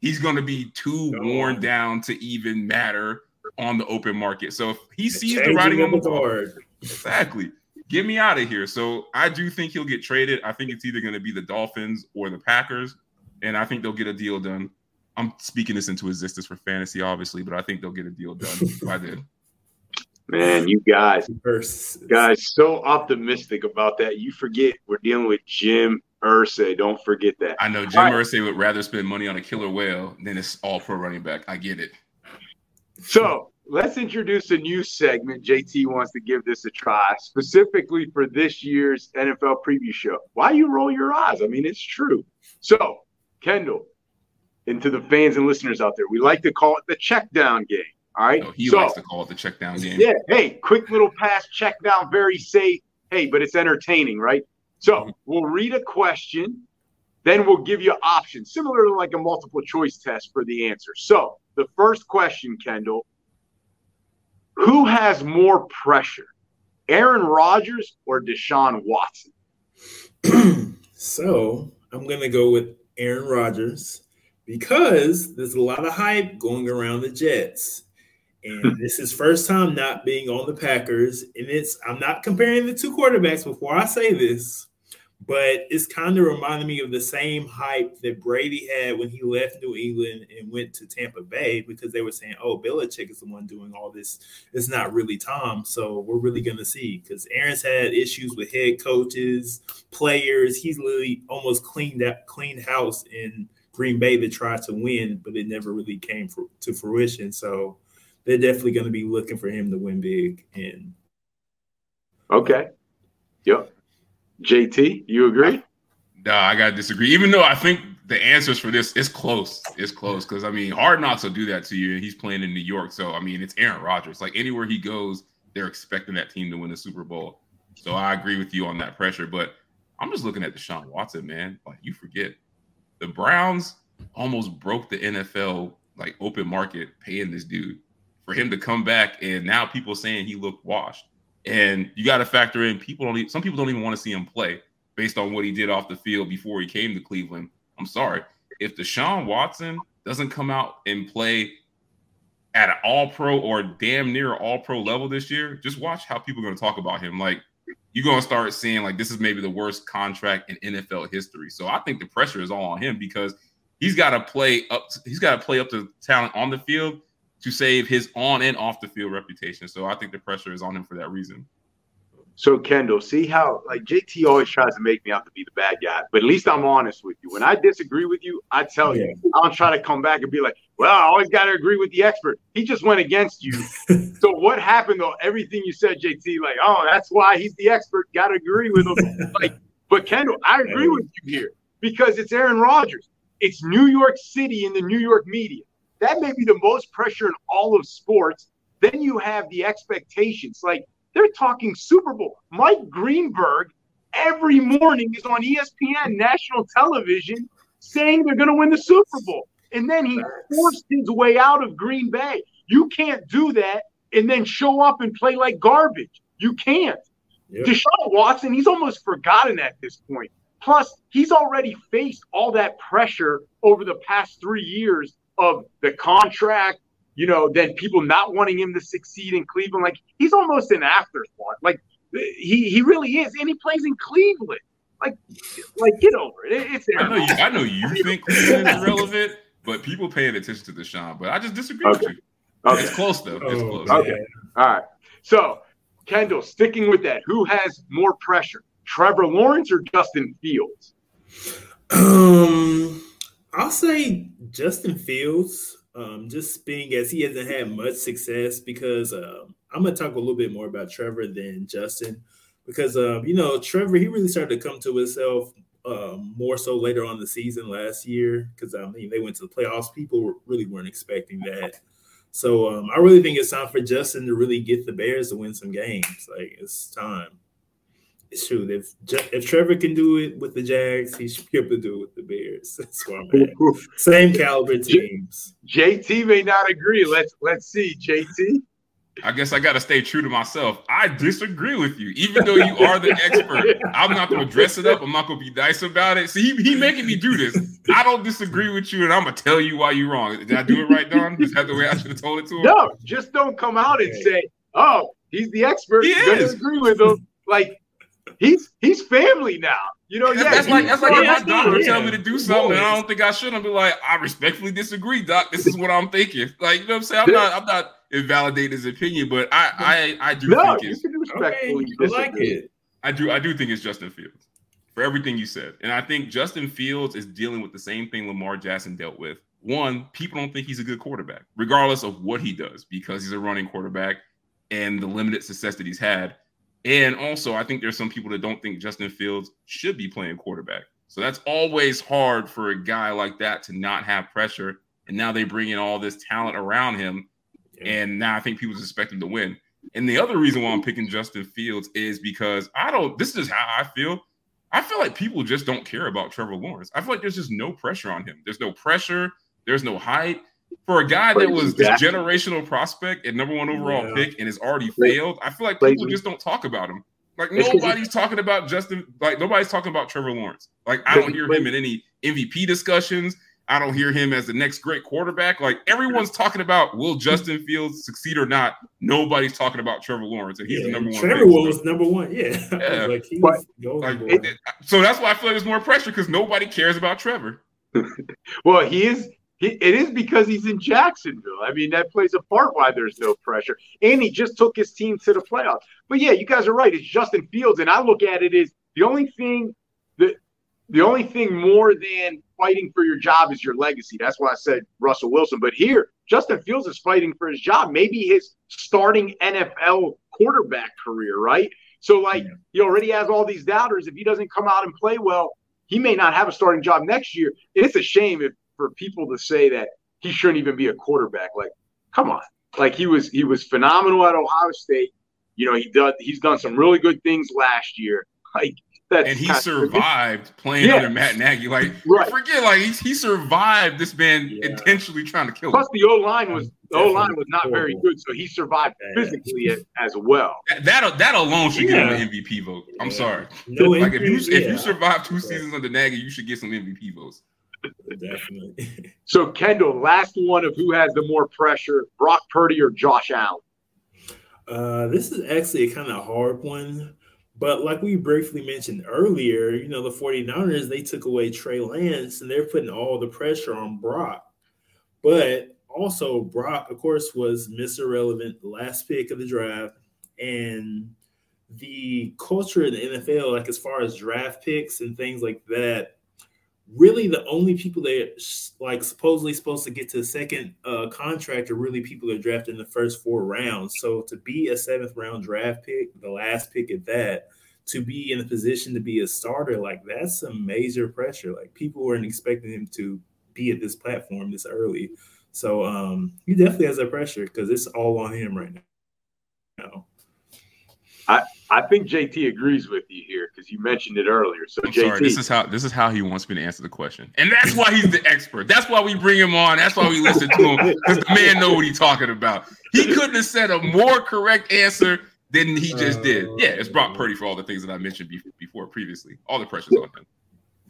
he's going to be too worn down to even matter on the open market. So if he sees the writing on the wall, exactly. Get me out of here. So I do think he'll get traded. I think it's either going to be the Dolphins or the Packers, and I think they'll get a deal done. I'm speaking this into existence for fantasy, obviously, but I think they'll get a deal done by then. *laughs* Man, you guys, guys, so optimistic about that. You forget we're dealing with Jim Irsay. Don't forget that. I know Jim right. Irsay would rather spend money on a killer whale than it's all pro running back. I get it. So let's introduce a new segment. JT wants to give this a try, specifically for this year's NFL preview show. Why you roll your eyes? I mean, it's true. So, Kendall, and to the fans and listeners out there, we like to call it the check down game. All right. Oh, he so, likes to call it the check down game. Yeah. Hey, quick little pass, check down, very safe. Hey, but it's entertaining, right? So mm-hmm. we'll read a question, then we'll give you options, similar to like a multiple choice test for the answer. So the first question, Kendall, who has more pressure? Aaron Rodgers or Deshaun Watson? *clears throat* so I'm going to go with Aaron Rodgers because there's a lot of hype going around the Jets. And hmm. this is first time not being on the Packers. And it's I'm not comparing the two quarterbacks before I say this, but it's kind of reminding me of the same hype that Brady had when he left New England and went to Tampa Bay because they were saying, "Oh, Belichick is the one doing all this. It's not really Tom." So we're really going to see because Aaron's had issues with head coaches, players. He's literally almost cleaned up, cleaned house in Green Bay to try to win, but it never really came for, to fruition. So they're definitely going to be looking for him to win big. And okay, yep. JT, you agree? No, I gotta disagree. Even though I think the answers for this is close. It's close because I mean, Hard Knocks will do that to you, and he's playing in New York. So I mean, it's Aaron Rodgers. Like anywhere he goes, they're expecting that team to win the Super Bowl. So I agree with you on that pressure. But I'm just looking at Deshaun Watson, man. Like you forget, the Browns almost broke the NFL like open market paying this dude for him to come back, and now people saying he looked washed. And you got to factor in people don't. Even, some people don't even want to see him play based on what he did off the field before he came to Cleveland. I'm sorry if Deshaun Watson doesn't come out and play at an All Pro or damn near All Pro level this year. Just watch how people are going to talk about him. Like you're going to start seeing like this is maybe the worst contract in NFL history. So I think the pressure is all on him because he's got to play up. He's got to play up to talent on the field to save his on and off the field reputation. So I think the pressure is on him for that reason. So Kendall, see how like JT always tries to make me out to be the bad guy, but at least I'm honest with you. When I disagree with you, I tell yeah. you. I don't try to come back and be like, "Well, I always got to agree with the expert." He just went against you. *laughs* so what happened though? Everything you said, JT, like, oh, that's why he's the expert. Got to agree with him. *laughs* like, but Kendall, I agree with you here because it's Aaron Rodgers. It's New York City in the New York media that may be the most pressure in all of sports. Then you have the expectations. Like they're talking Super Bowl. Mike Greenberg every morning is on ESPN national television saying they're going to win the Super Bowl. And then he forced his way out of Green Bay. You can't do that and then show up and play like garbage. You can't. Yep. Deshaun Watson, he's almost forgotten at this point. Plus, he's already faced all that pressure over the past three years of the contract, you know, then people not wanting him to succeed in Cleveland. Like he's almost an afterthought. Like he he really is, and he plays in Cleveland. Like like get over it. It's I know you. I know you think Cleveland is *laughs* relevant, but people paying attention to Deshaun. But I just disagree okay. with you. Okay. It's close though. It's oh, close. Okay. All right. So Kendall, sticking with that, who has more pressure, Trevor Lawrence or Justin Fields? Um, I'll say Justin Fields, um, just being as he hasn't had much success because um, I'm gonna talk a little bit more about Trevor than Justin because um, you know Trevor he really started to come to himself um, more so later on the season last year because I mean they went to the playoffs. People really weren't expecting that. So um, I really think it's time for Justin to really get the Bears to win some games. Like it's time shoot, if if Trevor can do it with the Jags, he should be able to do it with the Bears. *laughs* That's why I'm at. Same caliber teams. JT may not agree. Let's let's see, JT. I guess I got to stay true to myself. I disagree with you, even though you are the expert. I'm not going to dress it up. I'm not going to be nice about it. See, he, he making me do this. I don't disagree with you, and I'm going to tell you why you're wrong. Did I do it right, Don? Is that the way I should have told it to him? No, just don't come out and say, "Oh, he's the expert." He is. Agree with him. Like he's he's family now. You know, yeah. That's like that's like if my doctor yeah. tell me to do something and I don't think I should. I'll be like, I respectfully disagree, doc. This is what I'm thinking. Like, you know what I'm saying? I'm not I'm not invalidating his opinion, but I I I do no, think it's respectfully okay, I like it. I do I do think it's Justin Fields for everything you said. And I think Justin Fields is dealing with the same thing Lamar Jackson dealt with. One, people don't think he's a good quarterback, regardless of what he does, because he's a running quarterback and the limited success that he's had. And also, I think there's some people that don't think Justin Fields should be playing quarterback. So that's always hard for a guy like that to not have pressure. And now they bring in all this talent around him. And now I think people expect him to win. And the other reason why I'm picking Justin Fields is because I don't, this is how I feel. I feel like people just don't care about Trevor Lawrence. I feel like there's just no pressure on him. There's no pressure, there's no hype. For a guy that was this generational prospect and number one overall yeah. pick and has already failed, I feel like people just don't talk about him. Like nobody's talking about Justin. Like nobody's talking about Trevor Lawrence. Like I don't hear him in any MVP discussions. I don't hear him as the next great quarterback. Like everyone's talking about will Justin Fields succeed or not. Nobody's talking about Trevor Lawrence, and he's yeah, the number one. Trevor was number one. Yeah, *laughs* yeah. like, like it, it, so that's why I feel like there's more pressure because nobody cares about Trevor. *laughs* well, he is. He, it is because he's in Jacksonville. I mean, that plays a part why there's no pressure. And he just took his team to the playoffs. But yeah, you guys are right. It's Justin Fields, and I look at it as the only thing that the only thing more than fighting for your job is your legacy. That's why I said Russell Wilson. But here, Justin Fields is fighting for his job, maybe his starting NFL quarterback career, right? So, like, yeah. he already has all these doubters. If he doesn't come out and play well, he may not have a starting job next year. It's a shame if for people to say that he shouldn't even be a quarterback. Like, come on. Like he was he was phenomenal at Ohio State. You know, he done he's done some really good things last year. *laughs* Like that's and he survived playing yeah. under Matt Nagy. Like, right. forget, like he, he survived this man yeah. intentionally trying to kill. Him. Plus, him. the O line was the O line was not very good, so he survived physically as, as well. That, that, that alone should yeah. get him an MVP vote. I'm sorry. No like if you if you survive two seasons under Nagy, you should get some MVP votes. Definitely. *laughs* so Kendall, last one of who has the more pressure, Brock Purdy or Josh Allen? Uh, this is actually a kind of hard one but like we briefly mentioned earlier, you know, the 49ers, they took away Trey Lance and they're putting all the pressure on Brock. But also, Brock, of course, was Mr. Relevant, last pick of the draft. And the culture in the NFL, like as far as draft picks and things like that, really the only people that like supposedly supposed to get to the second uh, contract are really people that are drafted in the first four rounds. So to be a seventh round draft pick, the last pick at that, to be in a position to be a starter, like that's some major pressure. Like people weren't expecting him to be at this platform this early. So um he definitely has that pressure because it's all on him right now. I, I think JT agrees with you here because you mentioned it earlier. So I'm JT, sorry, this is how this is how he wants me to answer the question, and that's why he's the expert. That's why we bring him on. That's why we listen to him because the man know what he's talking about. He couldn't have said a more correct answer than he just did. Oh. Yeah, it's Brock Purdy for all the things that I mentioned before previously. All the pressure's on him.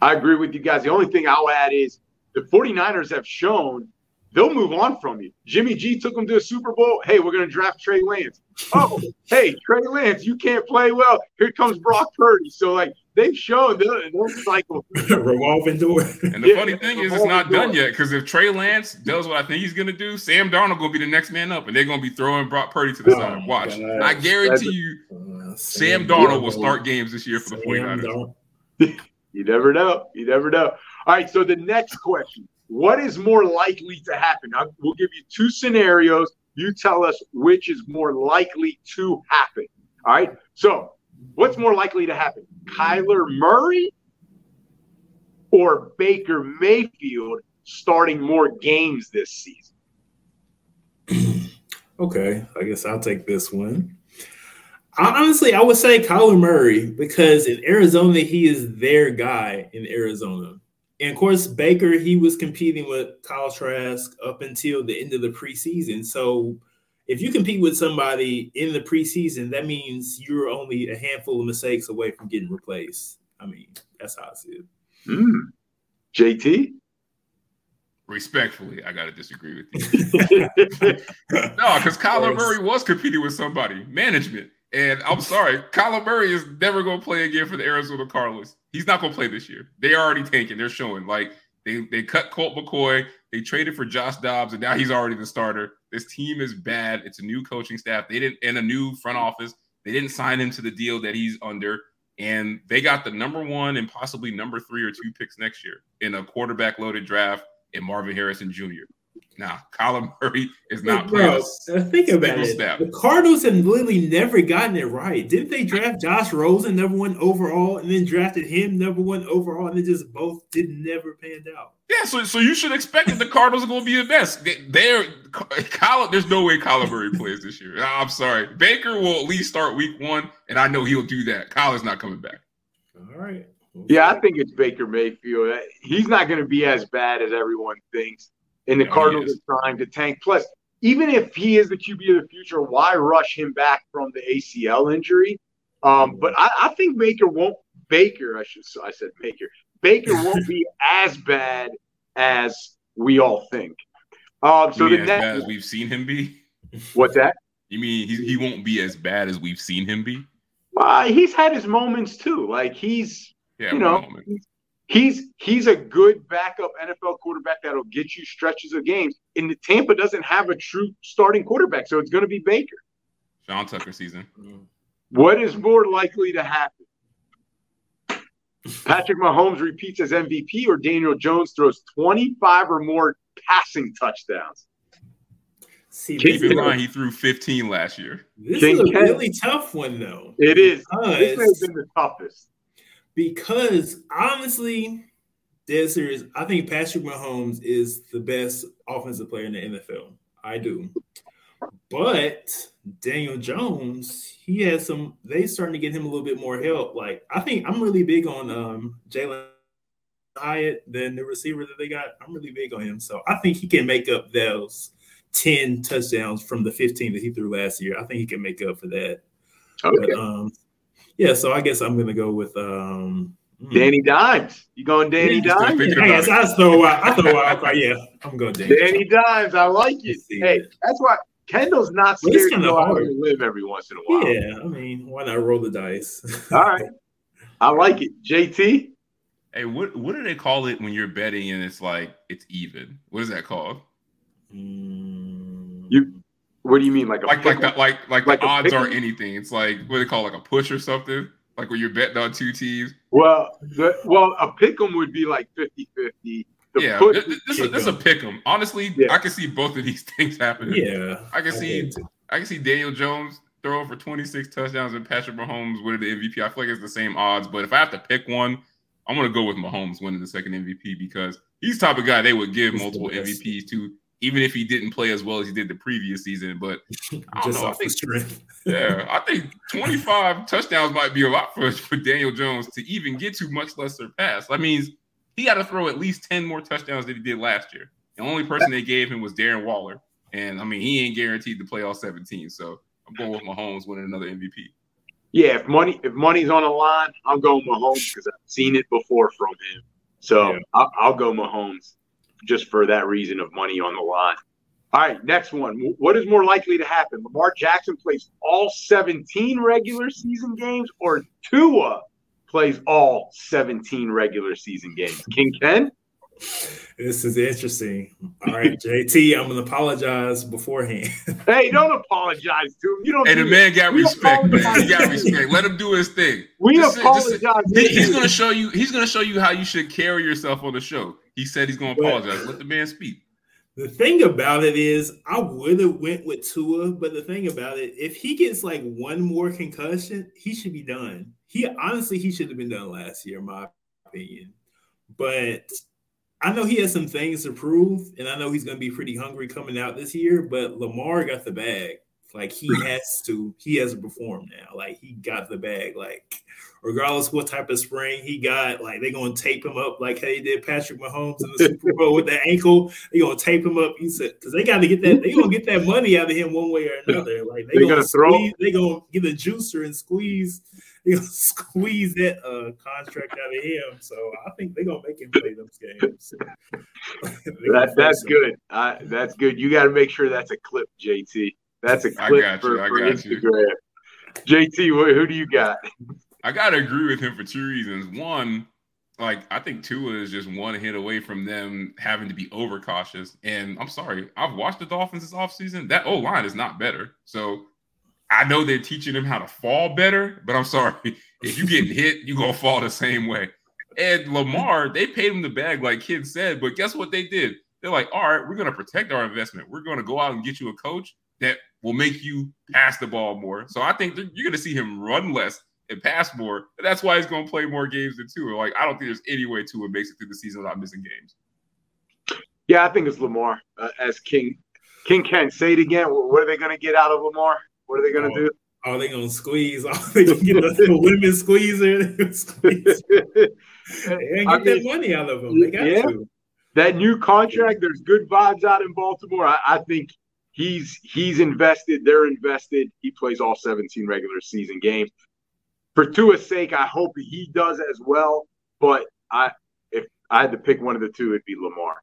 I agree with you guys. The only thing I'll add is the 49ers have shown they'll move on from you. Jimmy G took them to a Super Bowl. Hey, we're going to draft Trey Lance. Oh, *laughs* hey, Trey Lance, you can't play well. Here comes Brock Purdy. So, like, they've shown they'll, cycle. *laughs* Revolving door. And the yeah, funny thing is, it's not door. done yet because if Trey Lance does what I think he's going to do, Sam Darnold going to be the next man up and they're going to be throwing Brock Purdy to the oh, side. Watch. God. I guarantee you, uh, Sam, Sam Darnold will start games this year for Sam the 49ers. *laughs* you never know. You never know. All right. So, the next question what is more likely to happen? I, we'll give you two scenarios. You tell us which is more likely to happen. All right. So, what's more likely to happen? Kyler Murray or Baker Mayfield starting more games this season? *clears throat* okay. I guess I'll take this one. Honestly, I would say Kyler Murray because in Arizona, he is their guy in Arizona. And of course, Baker, he was competing with Kyle Trask up until the end of the preseason. So if you compete with somebody in the preseason, that means you're only a handful of mistakes away from getting replaced. I mean, that's how I see it. Mm. JT? Respectfully, I got to disagree with you. *laughs* no, because Kyler Murray was competing with somebody, management. And I'm sorry, Kyler Murray is never going to play again for the Arizona Cardinals. He's not going to play this year. They're already tanking. They're showing like they they cut Colt McCoy. They traded for Josh Dobbs, and now he's already the starter. This team is bad. It's a new coaching staff. They didn't and a new front office. They didn't sign him to the deal that he's under, and they got the number one and possibly number three or two picks next year in a quarterback loaded draft in Marvin Harrison Jr. Now, Kyler Murray is not bro, think about it. Snap. The Cardinals have literally never gotten it right. Didn't they draft Josh Rosen number one overall and then drafted him number one overall and they just both did never panned out? Yeah, so so you should expect that the Cardinals are going to be the best. They, are Kyler. There's no way Kyler Murray plays this year. I'm sorry. Baker will at least start week one, and I know he'll do that. Kyler's not coming back. All right. Yeah, I think it's Baker Mayfield. He's not going to be as bad as everyone thinks. And the oh, Cardinals are trying to tank. Plus, even if he is the QB of the future, why rush him back from the ACL injury? Um, but I, I think Baker won't. Baker, I should. I said Baker. Baker *laughs* won't be as bad as we all think. Um, so the as next, bad as we've seen him be. *laughs* What's that? You mean he, he won't be as bad as we've seen him be? Uh, he's had his moments too. Like he's, yeah, you know, he's he's a good backup NFL quarterback that'll get you stretches of games. And the Tampa doesn't have a true starting quarterback, so it's going to be Baker. Sean Tucker season. What is more likely to happen? Patrick Mahomes repeats as MVP, or Daniel Jones throws 25 or more passing touchdowns. See, Keep in mind he threw 15 last year. This King is a Ken, really tough one, though. It is. This has been the toughest. Because honestly, dead serious, I think Patrick Mahomes is the best offensive player in the NFL. I do. But Daniel Jones, he has some. They starting to get him a little bit more help. Like I think I'm really big on um, Jalin Hyatt, then the receiver that they got. I'm really big on him, so I think he can make up those 10 touchdowns from the 15 that he threw last year. I think he can make up for that. Okay. But, um, yeah, so I guess I'm going to go with um, hmm. Danny Dimes. You going Danny yeah, Dimes? Yes, I throw out. I throw out. Yeah, I'm going Danny. Danny Dimes. I like it. Hey, that's why Kendall's not scared to go out and live every once in a while. Yeah, I mean, why not roll the dice? *laughs* All right, I like it. JT. Hey, what what do they call it when you're betting and it's like it's even? What is that called? Mm. You what do you mean, like like like the, like like, like the odds aren't anything? It's like what do they call it, like a push or something? Like when you're betting on two teams. Well, the, well, a pick'em would be like 50-50. yeah, this, this, is, this is a pick'em. Honestly, yeah. I can see both of these *laughs* things happening. Yeah, I can see I can see Daniel Jones throw for 26 touchdowns and Patrick Mahomes winning the MVP. I feel like it's the same odds, but if I have to pick one, I'm gonna go with Mahomes winning the second MVP because he's the type of guy they would give multiple MVPs to even if he didn't play as well as he did the previous season. But *laughs* I don't know. I think, *laughs* yeah, I think 25 touchdowns might be a lot for, for Daniel Jones to even get to, much less surpass. That means he got to throw at least 10 more touchdowns than he did last year. The only person they gave him was Darren Waller. And I mean, he ain't guaranteed to play all 17. So I'm going with Mahomes winning another MVP. Yeah, if money if money's on the line, I'm going Mahomes because I've seen it before from him. So yeah. I'll, I'll go Mahomes just for that reason of money on the line. All right, next one. What is more likely to happen? Lamar Jackson plays all 17 regular season games, or Tua plays all 17 regular season games? King Ken? This is interesting. All right, *laughs* JT, I'm gonna apologize beforehand. *laughs* hey, don't apologize to him. You don't. Hey, the man got respect, man. He got respect. Let him do his thing. We just, apologize. Just, he's gonna show you. He's gonna show you how you should carry yourself on the show. He said he's gonna apologize. Let the man speak. The thing about it is, I would have went with Tua, but the thing about it, if he gets like one more concussion, he should be done. He honestly, he should have been done last year, in my opinion. But I know he has some things to prove, and I know he's going to be pretty hungry coming out this year. But Lamar got the bag. Like he has to, he has to perform now. Like he got the bag. Like regardless what type of spring he got, like they're gonna tape him up like they did Patrick Mahomes in the Super Bowl with the ankle. They're gonna tape him up. He said because they got to get that. They gonna get that money out of him one way or another. Like they, are gonna, gonna throw. They gonna get a juicer and squeeze They gonna *laughs* squeeze that uh, contract out of him. So I think they're gonna make him play those games. *laughs* that, that's good. Uh, that's good. You got to make sure that's a clip, JT. That's a clip for, for Instagram. You. JT, who do you got? I gotta agree with him for two reasons. One, like I think Tua is just one hit away from them having to be overcautious. And I'm sorry, I've watched the Dolphins this offseason. That O line is not better. So I know they're teaching him how to fall better, but I'm sorry. *laughs* If you get hit, you're gonna fall the same way. And Lamar, they paid him the bag, like Kid said, but guess what they did? They're like, all right, we're gonna protect our investment. We're gonna go out and get you a coach that will make you pass the ball more. So I think you're gonna see him run less and pass more. And that's why he's gonna play more games than Tua. Like, I don't think there's any way Tua makes it through the season without missing games. Yeah, I think it's Lamar uh, as King. King Ken, say it again. What are they going to get out of Lamar? What are they gonna oh, do? Are they gonna squeeze? Are *laughs* they gonna get a, a women squeezer? *laughs* squeeze. *laughs* they ain't get I mean, that money out of them. They got yeah. to. that new contract, there's good vibes out in Baltimore. I, I think he's he's invested. They're invested. He plays all 17 regular season games. For Tua's sake, I hope he does as well. But I, if I had to pick one of the two, it'd be Lamar.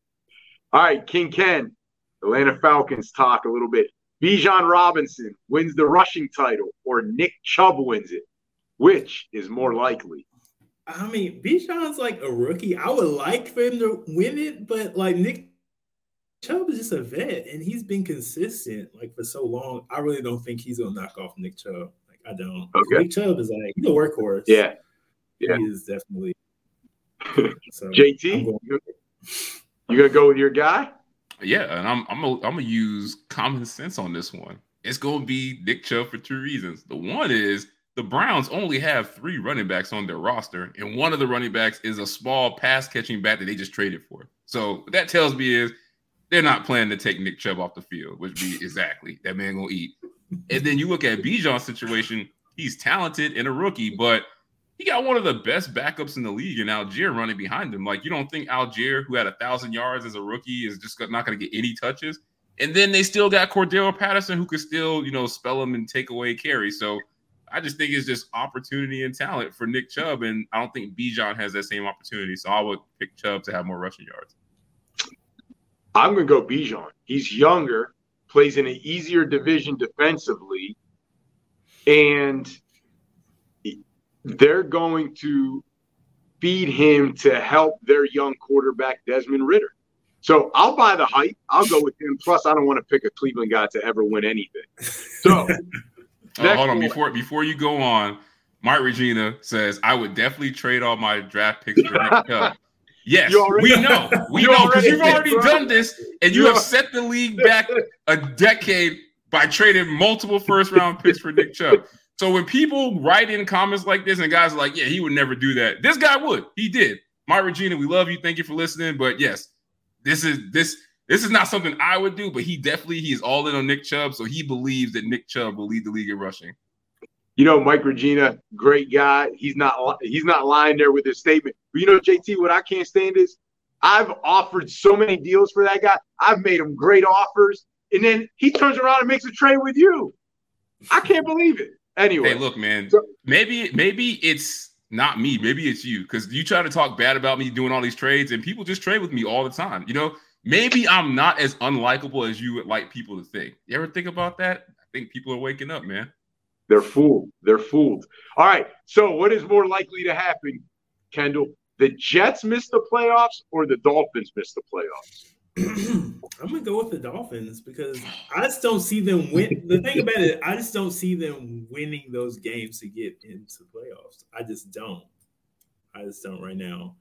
All right, King Ken, Atlanta Falcons talk a little bit. Bijan Robinson wins the rushing title, or Nick Chubb wins it. Which is more likely? I mean, Bijan's like a rookie. I would like for him to win it, but like Nick Chubb is just a vet, and he's been consistent like for so long. I really don't think he's gonna knock off Nick Chubb. Like I don't. Okay. Nick Chubb is like he's a workhorse. Yeah, yeah, he is definitely. *laughs* So JT, going- you gonna go with your guy? Yeah, and I'm I'm gonna, I'm gonna use common sense on this one. It's gonna be Nick Chubb for two reasons. The one is the Browns only have three running backs on their roster, and one of the running backs is a small pass catching back that they just traded for. So what that tells me is they're not planning to take Nick Chubb off the field, which be exactly that man gonna eat. And then you look at Bijan's situation, he's talented and a rookie, but he got one of the best backups in the league in Allgeier running behind him. Like you don't think Allgeier, who had a thousand yards as a rookie, is just not gonna get any touches. And then they still got Cordarrelle Patterson, who could still, you know, spell him and take away carries. So I just think it's just opportunity and talent for Nick Chubb, and I don't think Bijan has that same opportunity. So I would pick Chubb to have more rushing yards. I'm going to go Bijan. He's younger, plays in an easier division defensively, and they're going to feed him to help their young quarterback Desmond Ridder. So I'll buy the hype. I'll go with him. Plus, I don't want to pick a Cleveland guy to ever win anything. So *laughs* Oh, hold on before before you go on. Mike Regina says I would definitely trade all my draft picks for Nick *laughs* Chubb. Yes, we know, *laughs* we know because you've already done this, and you have set the league back a decade by trading multiple first round picks for Nick Chubb. So when people write in comments like this, and guys are like, "Yeah, he would never do that," this guy would. He did. Mike Regina, we love you. Thank you for listening. But yes, this is this this is not something I would do, but he definitely he is all in on Nick Chubb, so he believes that Nick Chubb will lead the league in rushing. You know, Mike Regina, great guy. He's not he's not lying there with his statement. But you know, JT, what I can't stand is I've offered so many deals for that guy. I've made him great offers, and then he turns around and makes a trade with you. I can't believe it. Anyway, hey, look, man, so, maybe maybe it's not me, maybe it's you, because you try to talk bad about me doing all these trades, and people just trade with me all the time. You know, maybe I'm not as unlikable as you would like people to think. You ever think about that? I think people are waking up, man. They're fooled. They're fooled. All right. So, what is more likely to happen, Kendall? The Jets miss the playoffs or the Dolphins miss the playoffs? *clears throat* I'm gonna go with the Dolphins because I just don't see them win. The thing about it, I just don't see them winning those games to get into the playoffs. I just don't. I just don't right now.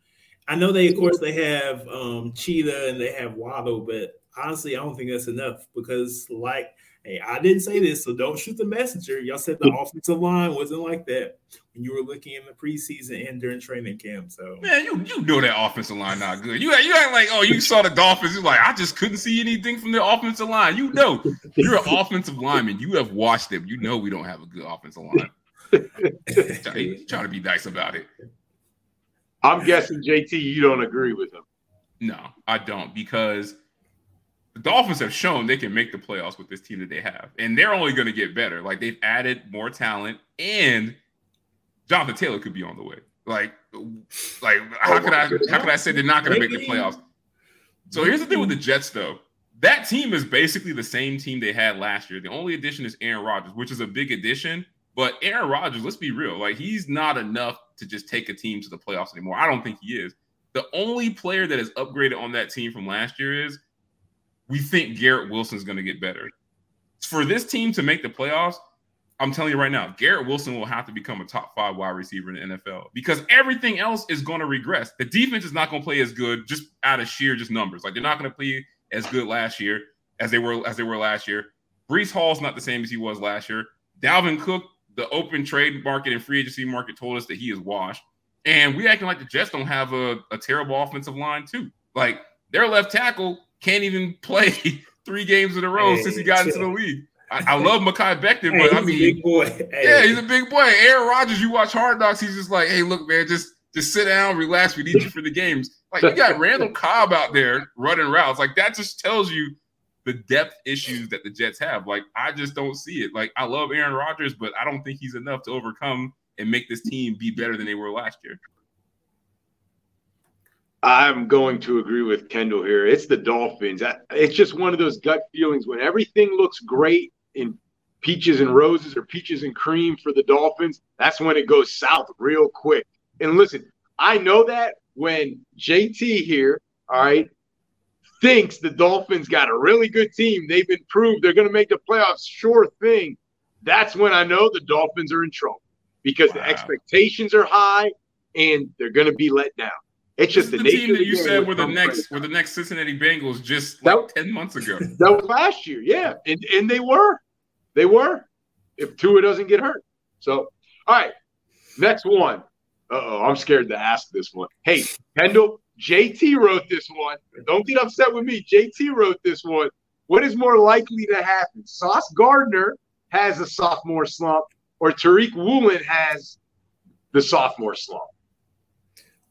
I know they, of course, they have um, Cheetah and they have Waddle, but honestly, I don't think that's enough because, like, hey, I didn't say this, so don't shoot the messenger. Y'all said the *laughs* offensive line wasn't like that when you were looking in the preseason and during training camp. So, man, you you know that offensive line not good. You you act like, oh, you saw the Dolphins. You're like, I just couldn't see anything from the offensive line. You know, you're an offensive lineman. You have watched them. You know we don't have a good offensive line. *laughs* trying to be nice about it. I'm guessing JT, you don't agree with him. No, I don't because the Dolphins have shown they can make the playoffs with this team that they have, and they're only going to get better. Like they've added more talent, and Jonathan Taylor could be on the way. Like, like oh, how oh could I how could I say they're not going to make the playoffs? So here's the thing with the Jets, though. That team is basically the same team they had last year. The only addition is Aaron Rodgers, which is a big addition. But Aaron Rodgers, let's be real, like he's not enough to just take a team to the playoffs anymore. I don't think he is. The only player that is upgraded on that team from last year is we think Garrett Wilson is going to get better. For this team to make the playoffs, I'm telling you right now, Garrett Wilson will have to become a top five wide receiver in the NFL because everything else is going to regress. The defense is not going to play as good just out of sheer just numbers. Like they're not going to play as good last year as they were as they were last year. Breece Hall's not the same as he was last year. Dalvin Cook the open trade market and free agency market told us that he is washed. And we acting like the Jets don't have a, a terrible offensive line, too. Like their left tackle can't even *laughs* play three games in a row hey, since he got into the league. I, I love Mekhi Becton, hey, but I mean, big boy. Hey. Yeah, he's a big boy. Aaron Rodgers, you watch Hard Knocks, he's just like, hey, look, man, just Just sit down, relax. We need you for the games. Like you got Randall Cobb out there running routes. Like that just tells you the depth issues that the Jets have. Like I just don't see it. Like I love Aaron Rodgers, but I don't think he's enough to overcome and make this team be better than they were last year. I'm going to agree with Kendall here. It's the Dolphins. It's just one of those gut feelings when everything looks great in peaches and roses or peaches and cream for the Dolphins. That's when it goes south real quick. And listen, I know that when JT here, all right, thinks the Dolphins got a really good team, they've improved, they're going to make the playoffs, sure thing. That's when I know the Dolphins are in trouble because wow. the expectations are high and they're going to be let down. It's just the, the team that you said were the next were the next Cincinnati Bengals just like ten months ago. That was last year, yeah, and and they were, they were. If Tua doesn't get hurt, so all right, next one. Uh oh, I'm scared to ask this one. Hey, Kendall, JT wrote this one. Don't get upset with me. JT wrote this one. What is more likely to happen? Sauce Gardner has a sophomore slump, or Tariq Woolen has the sophomore slump.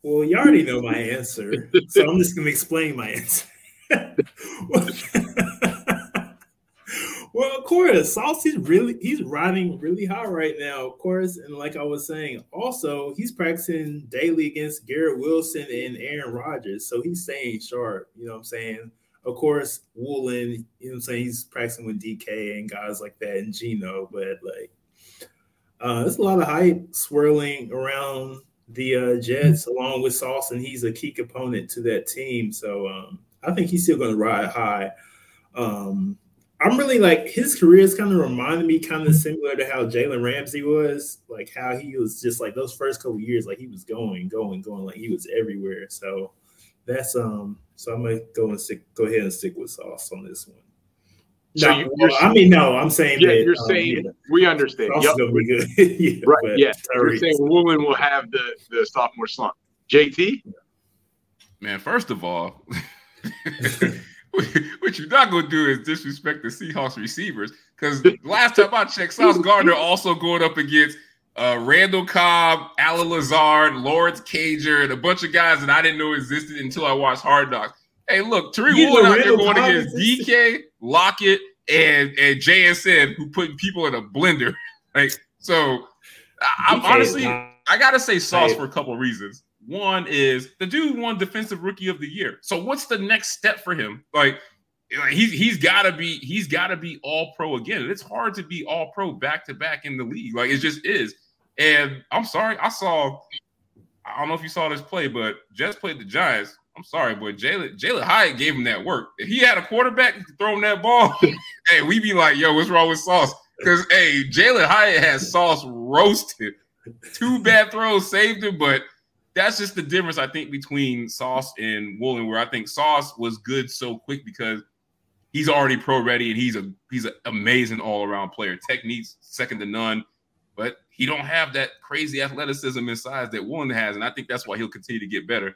Well, you already know my answer, so I'm just going to explain my answer. *laughs* well, of course, Sauce is really he's riding really high right now, of course, and like I was saying, also he's practicing daily against Garrett Wilson and Aaron Rodgers, so he's staying sharp. You know what I'm saying? Of course, Woolen, you know what I'm saying? He's practicing with DK and guys like that and Geno, but like uh, there's a lot of hype swirling around the uh, Jets along with Sauce, and he's a key component to that team. So um, I think he's still going to ride high. Um, I'm really like his career is kind of reminding me kind of similar to how Jalen Ramsey was, like how he was just like those first couple years, like he was going, going, going, like he was everywhere. So that's um, so I'm gonna go and stick, go ahead and stick with Sauce on this one. So no, you, well, I mean, no, I'm saying yeah, that, you're um, saying yeah, we understand. Yep. Gonna be good. *laughs* yeah, right. Yeah. You're saying Woolen will have the the sophomore slump. JT. Man, first of all, *laughs* what you're not gonna do is disrespect the Seahawks receivers because *laughs* last time I checked, Sauce Gardner also going up against uh, Randall Cobb, Allen Lazard, Lawrence Cager, and a bunch of guys that I didn't know existed until I watched Hard Knocks. Hey, look, Tariq Woolen out there going against DK, Lockett, and and JSN, who putting people in a blender. *laughs* Like so, I, am honestly, I gotta say Sauce for a couple of reasons. One is the dude won Defensive Rookie of the Year. So what's the next step for him? Like, he's he's gotta be he's gotta be All Pro again. It's hard to be All Pro back to back in the league. Like it just is. And I'm sorry, I saw. I don't know if you saw this play, but Jets played the Giants. I'm sorry, but Jalen Jalin Hyatt gave him that work. If he had a quarterback to throw him that ball, *laughs* hey, we be like, yo, what's wrong with Sauce? Because hey, Jalin Hyatt has Sauce roasted. Two bad throws saved him, but that's just the difference I think between Sauce and Woolen, where I think Sauce was good so quick because he's already pro ready and he's a he's an amazing all around player. Techniques second to none, but he don't have that crazy athleticism and size that Woolen has, and I think that's why he'll continue to get better.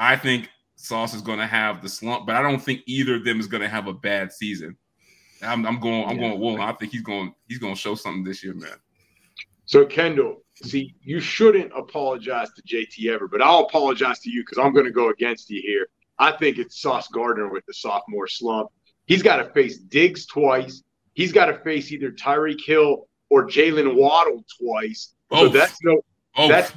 I think Sauce is going to have the slump, but I don't think either of them is going to have a bad season. I'm, I'm going. I'm yeah. going Woolen. I think he's going. He's going to show something this year, man. So Kendall, see, you shouldn't apologize to JT ever, but I'll apologize to you because I'm going to go against you here. I think it's Sauce Gardner with the sophomore slump. He's got to face Diggs twice. He's got to face either Tyreek Hill or Jaylen Waddle twice. Both. So that's no. Both. That's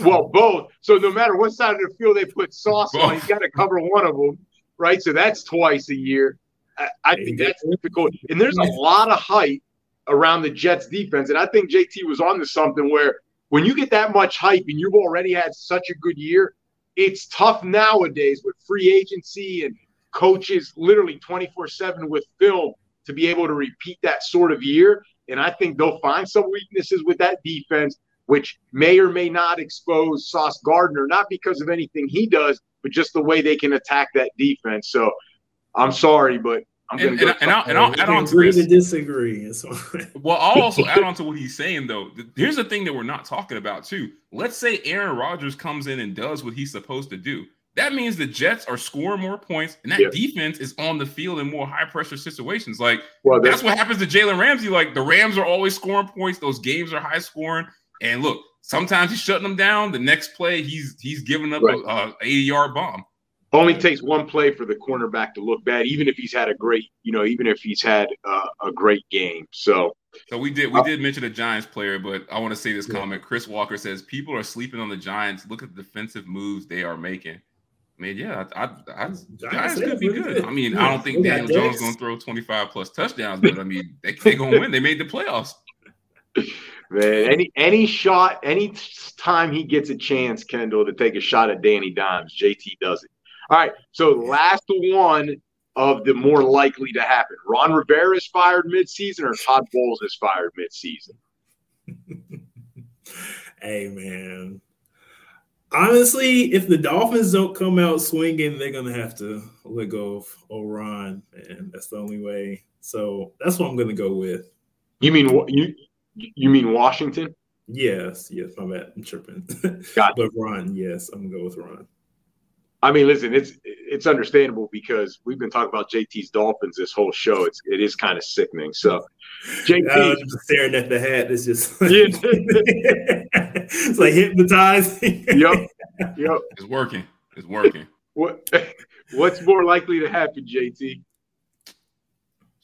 well, both. So no matter what side of the field they put sauce both. on, he's got to cover one of them, right? So that's twice a year. I, I think that's difficult. And there's a lot of hype around the Jets defense. And I think JT was on to something where when you get that much hype and you've already had such a good year, it's tough nowadays with free agency and coaches literally 24 7 with film to be able to repeat that sort of year. And I think they'll find some weaknesses with that defense which may or may not expose Sauce Gardner, not because of anything he does, but just the way they can attack that defense. So I'm sorry, but I'm going to go. And, I'll, and I'll add on to this. To disagree. well, I'll also add on to what he's saying, though. Here's the thing that we're not talking about, too. Let's say Aaron Rodgers comes in and does what he's supposed to do. That means the Jets are scoring more points, and that yeah. defense is on the field in more high pressure situations. Like well, that's, that's what happens to Jalen Ramsey. Like the Rams are always scoring points; those games are high scoring. And look, sometimes he's shutting them down. The next play, he's he's giving up right. a, a 80 yard bomb. Only takes one play for the cornerback to look bad, even if he's had a great, you know, even if he's had uh, a great game. So, so we did we uh, did mention a Giants player, but I want to say this yeah. comment. Chris Walker says people are sleeping on the Giants. Look at the defensive moves they are making. I mean, yeah, I, I, I Giants could be good. I mean, I don't think Daniel Jones is going to throw 25 plus touchdowns, but I mean, they they going to win. They made the playoffs. *laughs* Man, any any shot, any time he gets a chance, Kendall, to take a shot at Danny Dimes, JT does it. All right, so last one of the more likely to happen. Ron Rivera is fired midseason, or Todd Bowles is fired midseason. *laughs* hey, man. Honestly, if the Dolphins don't come out swinging, they're gonna have to let go of O'Ron, and that's the only way. So that's what I'm gonna go with. You mean you? You mean Washington? Yes, yes. My bad. I'm tripping. Got *laughs* but Ron, yes, I'm gonna go with Ron. I mean, listen, it's it's understandable because we've been talking about JT's Dolphins this whole show. It's it is kind of sickening. So, JT I was just staring at the hat. It's just *laughs* *laughs* it's like hypnotizing. yep, yep. It's working. It's working. What what's more likely to happen, JT?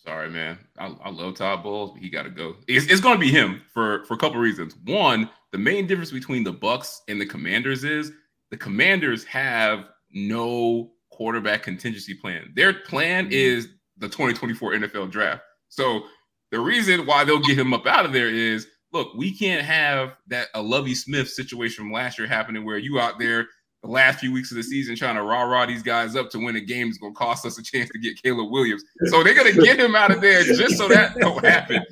Sorry, man. I, I love Todd Bowles, but he got to go. It's, it's going to be him for for a couple reasons. One, the main difference between the Bucs and the Commanders is the Commanders have no quarterback contingency plan. Their plan mm-hmm. is the 2024 NFL draft. So the reason why they'll get him up out of there is look, we can't have that a Lovie Smith situation from last year happening where you out there the last few weeks of the season trying to rah rah these guys up to win a game is going to cost us a chance to get Caleb Williams. So they're going to get him out of there just so that don't happen.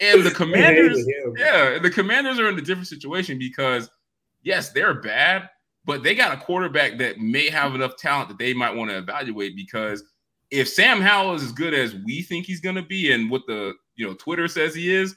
And the Commanders, yeah, the Commanders are in a different situation because yes, they're bad, but they got a quarterback that may have enough talent that they might want to evaluate because if Sam Howell is as good as we think he's going to be and what the you know Twitter says he is,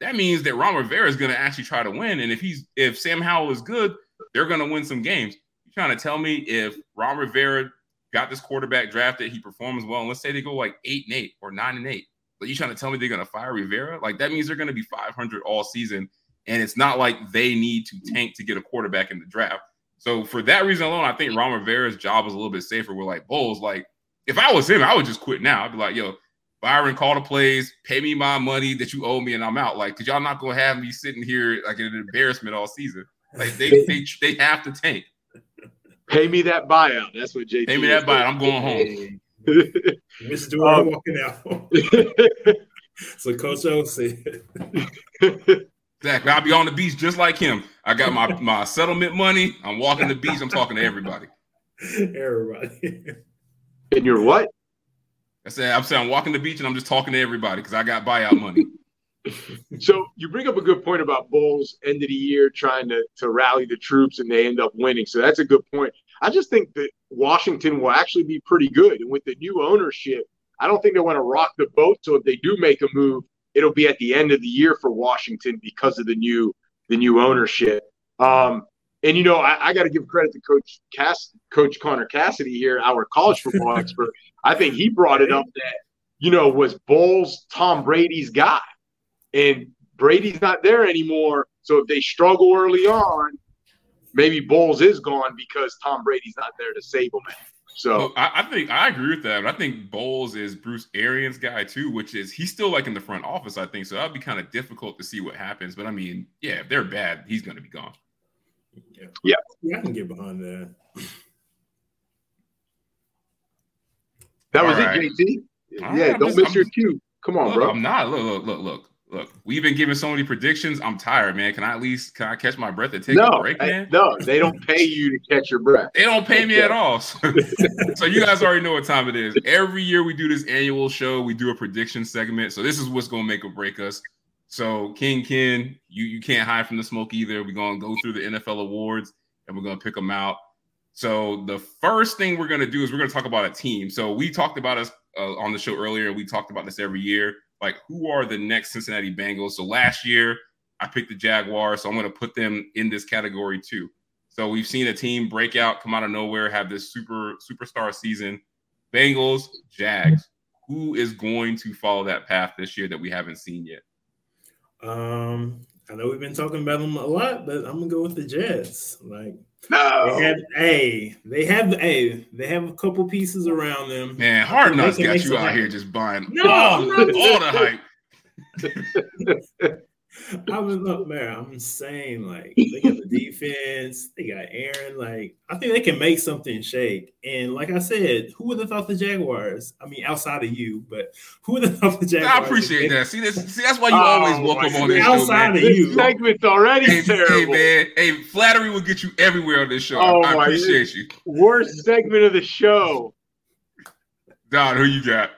that means that Ron Rivera is going to actually try to win. And if he's if Sam Howell is good, they're going to win some games trying to tell me if Ron Rivera got this quarterback drafted, he performs well, and let's say they go like eight and eight or nine and eight, but you trying to tell me they're going to fire Rivera? Like that means they're going to be 500 all season, and it's not like they need to tank to get a quarterback in the draft. So for that reason alone, I think Ron Rivera's job is a little bit safer. We're like Bowles. like if I was him, I would just quit now. I'd be like, yo, Byron, call the plays, pay me my money that you owe me, and I'm out. Like, cause y'all not gonna have me sitting here like an embarrassment all season. Like they *laughs* they they have to tank. Pay me that buyout. That's what JT. Pay me that buyout. I'm going home. *laughs* Mr. Dwyer um, walking out. *laughs* so Coach O said. Exactly. I'll be on the beach just like him. I got my, my settlement money. I'm walking the beach. I'm talking to everybody. Everybody. And you're what? I said I'm saying I'm walking the beach and I'm just talking to everybody because I got buyout money *laughs* so you bring up a good point about Bowles end of the year trying to to rally the troops and they end up winning. So that's a good point. I just think that Washington will actually be pretty good. And with the new ownership, I don't think they want to rock the boat. So if they do make a move, it'll be at the end of the year for Washington because of the new the new ownership. Um, and you know, I, I got to give credit to Coach Cass, Coach Connor Cassidy here, our college football *laughs* expert. I think he brought it up that you know was Bowles Tom Brady's guy and Brady's not there anymore. So if they struggle early on, maybe Bowles is gone because Tom Brady's not there to save them. So well, I, I, think I agree with that. But I think Bowles is Bruce Arians' guy too, which is he's still like in the front office. I think so. That'd be kind of difficult to see what happens. But I mean, yeah, if they're bad, he's going to be gone. Yeah. yeah, yeah, I can get behind that. That was right. it, JT. yeah, right, don't just, miss I'm, your cue. Come on, look, bro. I'm not. Look, look, look, look. Look, we've been giving so many predictions. I'm tired, man. Can I at least can I catch my breath and take no, a break, man? no, they don't pay you to catch your breath. They don't pay me at all. *laughs* so you guys already know what time it is. Every year we do this annual show. We do a prediction segment. So this is what's gonna make or break us. So King Ken, you you can't hide from the smoke either. We're gonna go through the NFL awards and we're gonna pick them out. So the first thing we're gonna do is we're gonna talk about a team. So we talked about us uh, on the show earlier. We talked about this every year like who are the next Cincinnati Bengals? So last year I picked the Jaguars, so I'm going to put them in this category too. So we've seen a team break out, come out of nowhere, have this super superstar season. Bengals, Jags. Who is going to follow that path this year that we haven't seen yet? Um, I know we've been talking about them a lot, but I'm gonna go with the Jets. Like no. They have, hey, they have, hey, they have a couple pieces around them. Man, Hard Knocks got you out here just buying no, all, all the hype. *laughs* I was up there. I'm saying like they got the defense, they got Aaron. Like I think they can make something shake. And like I said, who would have thought the Jaguars? I mean, outside of you, but who would have thought the Jaguars? I appreciate that. See this. See that's why you oh, always welcome on this outside show, of you. segment's already hey, terrible. Hey man, hey flattery will get you everywhere on this show. Oh, I appreciate you. Worst segment of the show. Don, who you got?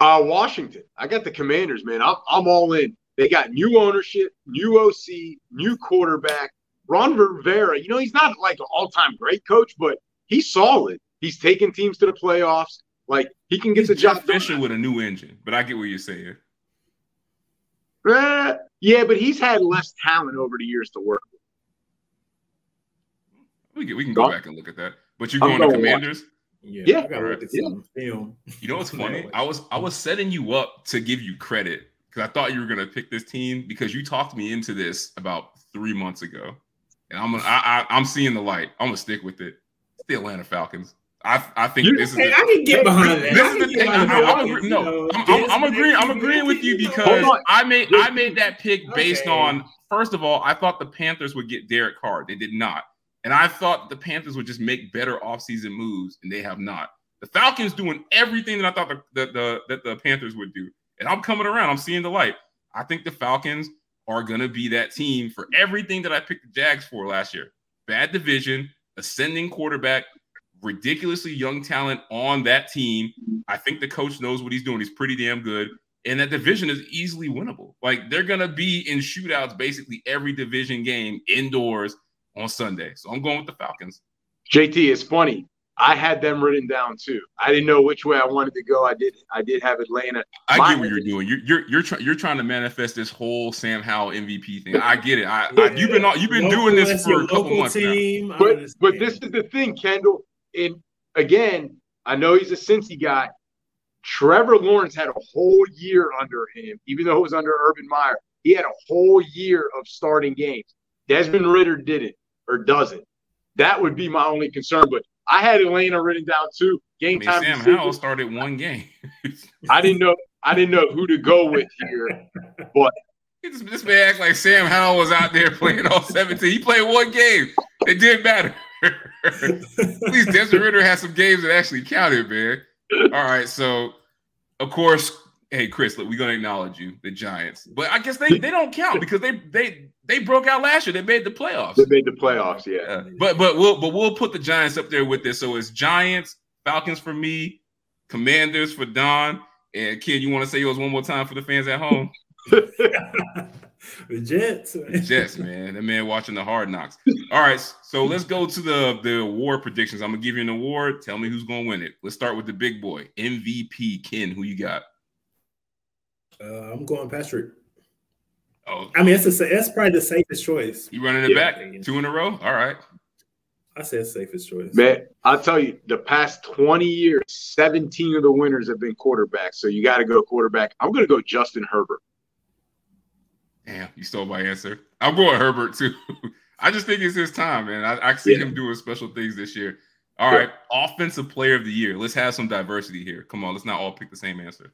Uh, Washington. I got the Commanders, man. I'm, I'm all in. They got new ownership, new OC, new quarterback. Ron Rivera, you know, he's not like an all-time great coach, but he's solid. He's taking teams to the playoffs. Like he can get he's the Jeff Fisher with a new engine, but I get what you're saying. Uh, yeah, but he's had less talent over the years to work with. We can we can go back and look at that. But you're going, going to Commanders. Yeah, yeah. Right. yeah. Film. You know what's *laughs* funny? I was I was setting you up to give you credit because I thought you were going to pick this team because you talked me into this about three months ago, and I'm gonna, I, I, am seeing the light. I'm gonna stick with it. It's the Atlanta Falcons. I, I think you, this is. The, I can get behind that. This is the thing. I'm, agree, no, I'm, I'm, I'm, agreeing. I'm agreeing with you because I made I made that pick based okay. on first of all, I thought the Panthers would get Derek Carr. They did not, and I thought the Panthers would just make better offseason moves, and they have not. The Falcons doing everything that I thought the, the, the that the Panthers would do. And I'm coming around. I'm seeing the light. I think the Falcons are going to be that team for everything that I picked the Jags for last year. Bad division, ascending quarterback, ridiculously young talent on that team. I think the coach knows what he's doing. He's pretty damn good. And that division is easily winnable. Like they're going to be in shootouts basically every division game indoors on Sunday. So I'm going with the Falcons. JT, it's funny. I had them written down too. I didn't know which way I wanted to go. I did. I did have Atlanta. I My, get what you're doing. You're you're you're, try, you're trying to manifest this whole Sam Howell MVP thing. I get it. I, I you've been you've been local, doing this for a couple months team, now. But but this is the thing, Kendall. And again, I know he's a Cincy guy. Trevor Lawrence had a whole year under him, even though it was under Urban Meyer. He had a whole year of starting games. Desmond Ridder didn't or doesn't. That would be my only concern. But I had Atlanta written down too. Game I mean, time. Sam Howell started one game. *laughs* I didn't know. I didn't know who to go with here, but this, this man acts like Sam Howell was out there playing all 17. He played one game. It didn't matter. *laughs* At least Desmond Ridder had some games that actually counted, man. All right, so of course, hey Chris, look, we're gonna acknowledge you, the Giants, but I guess they they don't count because they they they broke out last year. They made the playoffs. They made the playoffs, yeah. Uh, but but we'll but we'll put the Giants up there with this. So it's Giants, Falcons for me, Commanders for Don, and kid, you want to say yours one more time for the fans at home? *laughs* the Jets, man. Jets, man. That man watching the hard knocks. All right, so let's go to the the award predictions. I'm gonna give you an award. Tell me who's gonna win it. Let's start with the big boy, MVP. Ken, who you got? Uh, I'm going Patrick. Oh, I mean, that's a, that's probably the safest choice. You running it yeah. back two in a row? All right. I said safest choice. Man, I'll tell you, the past 20 years, 17 of the winners have been quarterbacks. So you got to go quarterback. I'm going to go Justin Herbert. Damn, you stole my answer. I'm going Herbert too. *laughs* I just think it's his time, man. I, I see yeah. him doing special things this year. All yeah. right, offensive player of the year. Let's have some diversity here. Come on, let's not all pick the same answer.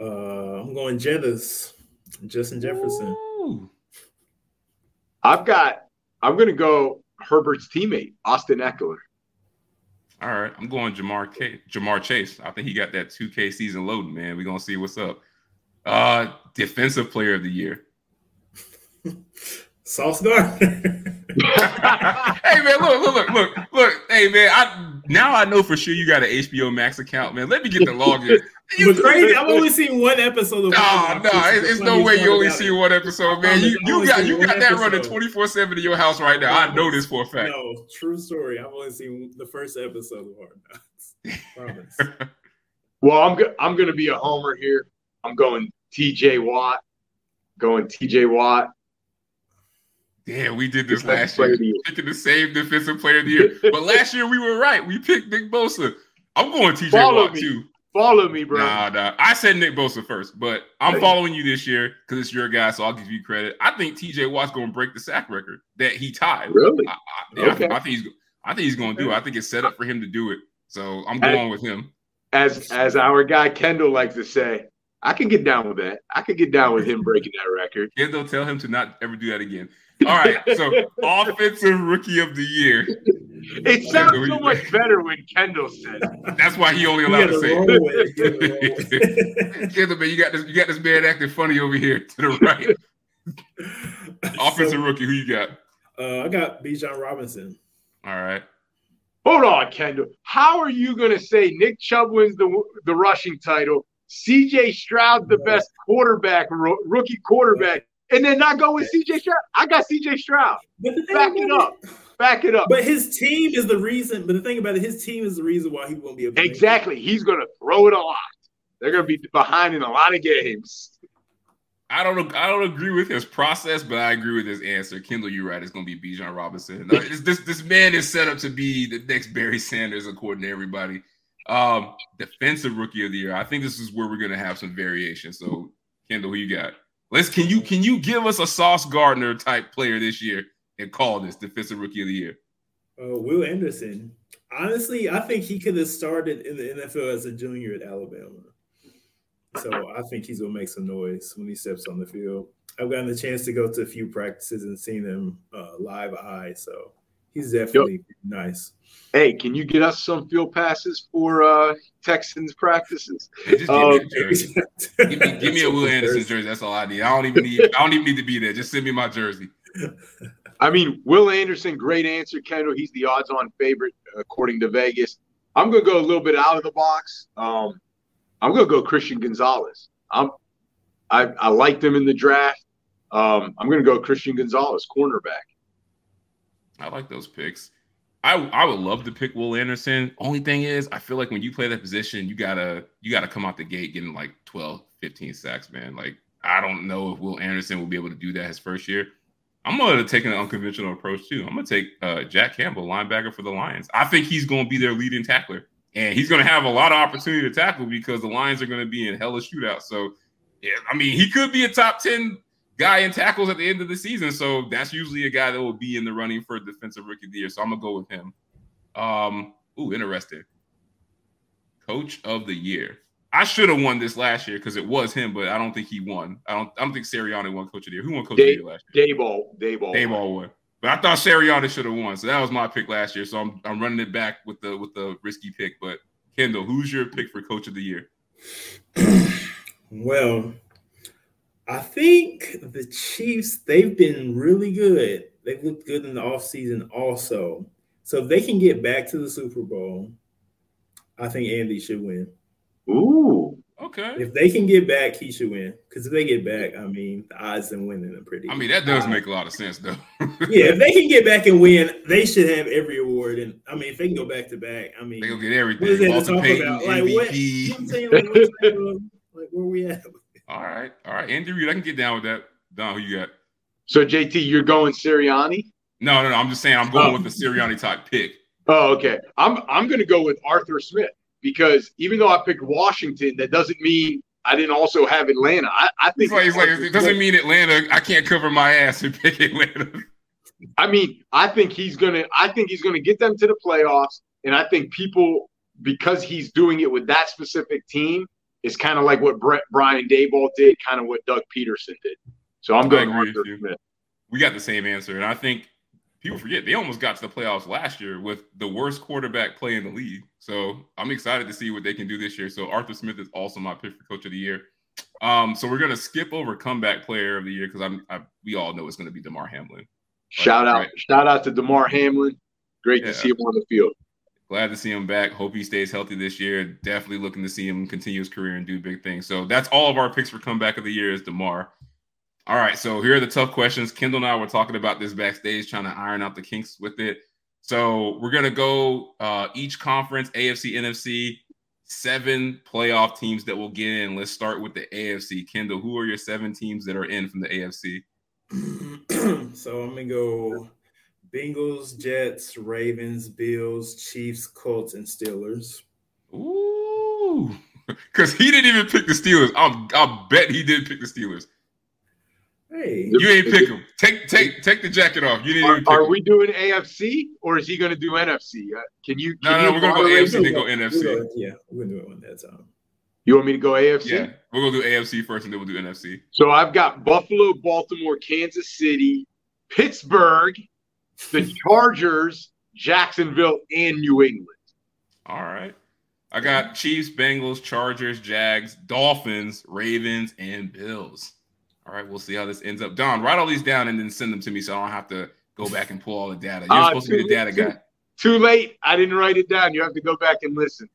Uh, I'm going Jettas, Justin Jefferson. Ooh. I've got. I'm going to go Herbert's teammate, Austin Ekeler. All right, I'm going Ja'Marr K- Ja'Marr Chase. I think he got that 2K season loading, man. We're gonna see what's up. Uh, defensive player of the year. *laughs* Sauce Gardner. *laughs* hey man, look, look, look, look, look. Hey man, I now I know for sure you got an HBO Max account, man. Let me get the login. You crazy? I've only seen one episode of. No, no, it's, no way you only see one episode, man. You you got you got that running twenty four seven in your house right now. I know this for a fact. No, true story. I've only seen the first episode of Hard Knocks. *laughs* well, I'm go- I'm going to be a homer here. I'm going T.J. Watt. Going T.J. Watt. Yeah, we did this last year, picking the same defensive player of the year. But last year we were right. We picked Nick Bosa. I'm going TJ Follow Watt me. too. Follow me, bro. Nah, nah. I said Nick Bosa first, but I'm following you this year because it's your guy, so I'll give you credit. I think TJ Watt's going to break the sack record that he tied. Really? I, I, okay. I, I think he's. I think he's going to do it. I think it's set up for him to do it. So I'm going as, with him. As as our guy Kendall likes to say, I can get down with that. I can get down with him breaking that record. Kendall, tell him to not ever do that again. All right. So offensive rookie of the year. It sounds so much better when Kendall says. That's why he only allowed to say it. *laughs* Kendall, man, you got this. You got this man acting funny over here to the right. *laughs* offensive so, rookie. Who you got? Uh, I got Bijan Robinson. All right. Hold on, Kendall. How are you going to say Nick Chubb wins the the rushing title? CJ Stroud the best quarterback, rookie quarterback, and then not go with CJ Stroud. I got CJ Stroud. Back it up. Back it up. But his team is the reason. But the thing about it, his team is the reason why he won't be able. To exactly. He's going to throw it a lot. They're going to be behind in a lot of games. I don't. I don't agree with his process, but I agree with his answer. Kendall, you're right. It's going to be Bijan Robinson. this this man is set up to be the next Barry Sanders, according to everybody. Um, defensive rookie of the year. I think this is where we're going to have some variation. So, Kendall, who you got? Let's can you can you give us a Sauce Gardner type player this year and call this defensive rookie of the year? Uh, Will Anderson. Honestly, I think he could have started in the NFL as a junior at Alabama. So I think he's gonna make some noise when he steps on the field. I've gotten the chance to go to a few practices and seen him uh, live eye, so he's definitely Yo, nice. Hey, can you get us some field passes for uh, Texans practices? Hey, just give, um, me give, me, give me a Will *laughs* Anderson jersey. That's all I need. I don't even need. I don't even need to be there. Just send me my jersey. I mean, Will Anderson, great answer, Kendall. He's the odds-on favorite according to Vegas. I'm gonna go a little bit out of the box. Um, I'm gonna go Christian Gonzalez. I'm, I I liked him in the draft. Um, I'm gonna go Christian Gonzalez, cornerback. I like those picks. I I would love to pick Will Anderson. Only thing is, I feel like when you play that position, you gotta you gotta come out the gate getting like 12, 15 sacks, man. Like I don't know if Will Anderson will be able to do that his first year. I'm gonna take an unconventional approach too. I'm gonna take uh, Jack Campbell, linebacker for the Lions. I think he's gonna be their leading tackler, and he's gonna have a lot of opportunity to tackle because the Lions are gonna be in hella shootout. So, yeah, I mean, he could be a top ten guy in tackles at the end of the season. So that's usually a guy that will be in the running for defensive rookie of the year. So I'm gonna go with him. Um, ooh, interesting. Coach of the year. I should have won this last year because it was him, but I don't think he won. I don't. I don't think Sirianni won Coach of the Year. Who won Coach Day, of the Year last year? Daboll. Daboll. Daboll won. But I thought Sirianni should have won, so that was my pick last year. So I'm I'm running it back with the with the risky pick. But Kendall, who's your pick for Coach of the Year? *clears throat* well, I think the Chiefs, they've been really good. They've looked good in the offseason also. So if they can get back to the Super Bowl, I think Andy should win. Ooh. Okay. If they can get back, he should win. Because if they get back, I mean, the odds of winning are pretty. I mean, that does high. make a lot of sense, though. *laughs* yeah, if they can get back and win, they should have every award. And I mean, if they can go back to back, I mean, they gonna get everything. What is that to talk Payton, about? Like MVP. what? You know what I'm saying? Like, like where we at? All right, all right, Andy Reid, I can get down with that. Don, who you got? So JT, you're going Sirianni? No, no, no. I'm just saying I'm going oh. with the Sirianni type pick. Oh, okay. I'm I'm going to go with Arthur Smith because even though I picked Washington, that doesn't mean I didn't also have Atlanta. I, I think like, like, it doesn't mean Atlanta. I can't cover my ass and pick Atlanta. I mean, I think he's gonna. I think he's gonna get them to the playoffs, and I think people because he's doing it with that specific team is kind of like what Brett, Brian Daboll did, kind of what Doug Pederson did. So I'm going Arthur Smith. We got the same answer, and I think people forget they almost got to the playoffs last year with the worst quarterback play in the league. So I'm excited to see what they can do this year. So Arthur Smith is also my pick for coach of the year. Um, so we're gonna skip over comeback player of the year because I'm I, we all know it's gonna be Damar Hamlin. Shout out, right. shout out to Damar Hamlin. Great yeah. to see him on the field. Glad to see him back. Hope he stays healthy this year. Definitely looking to see him continue his career and do big things. So that's all of our picks for comeback of the year is Damar. All right, so here are the tough questions. Kendall and I were talking about this backstage, trying to iron out the kinks with it. So we're gonna go uh, each conference, AFC, NFC, seven playoff teams that will get in. Let's start with the AFC. Kendall, who are your seven teams that are in from the AFC? *clears throat* so I'm gonna go Bengals, Jets, Ravens, Bills, Chiefs, Colts, and Steelers. Ooh. *laughs* Because he didn't even pick the Steelers. I'm, I'll bet he did pick the Steelers. Hey, you ain't pick him. Take take take the jacket off. You didn't. Are, are we doing AFC or is he going to do NFC? Uh, can you? Can no, no, you we're gonna go AFC then go NFC. Go, yeah, we're gonna do it one that time. You want me to go AFC? Yeah, we're gonna do AFC first, and then we'll do NFC. So I've got Buffalo, Baltimore, Kansas City, Pittsburgh, the Chargers, Jacksonville, and New England. All right. I got Chiefs, Bengals, Chargers, Jags, Dolphins, Ravens, and Bills. All right, we'll see how this ends up. Don, write all these down and then send them to me so I don't have to go back and pull all the data. You're uh, supposed to be the data too, guy. Too late. I didn't write it down. You have to go back and listen.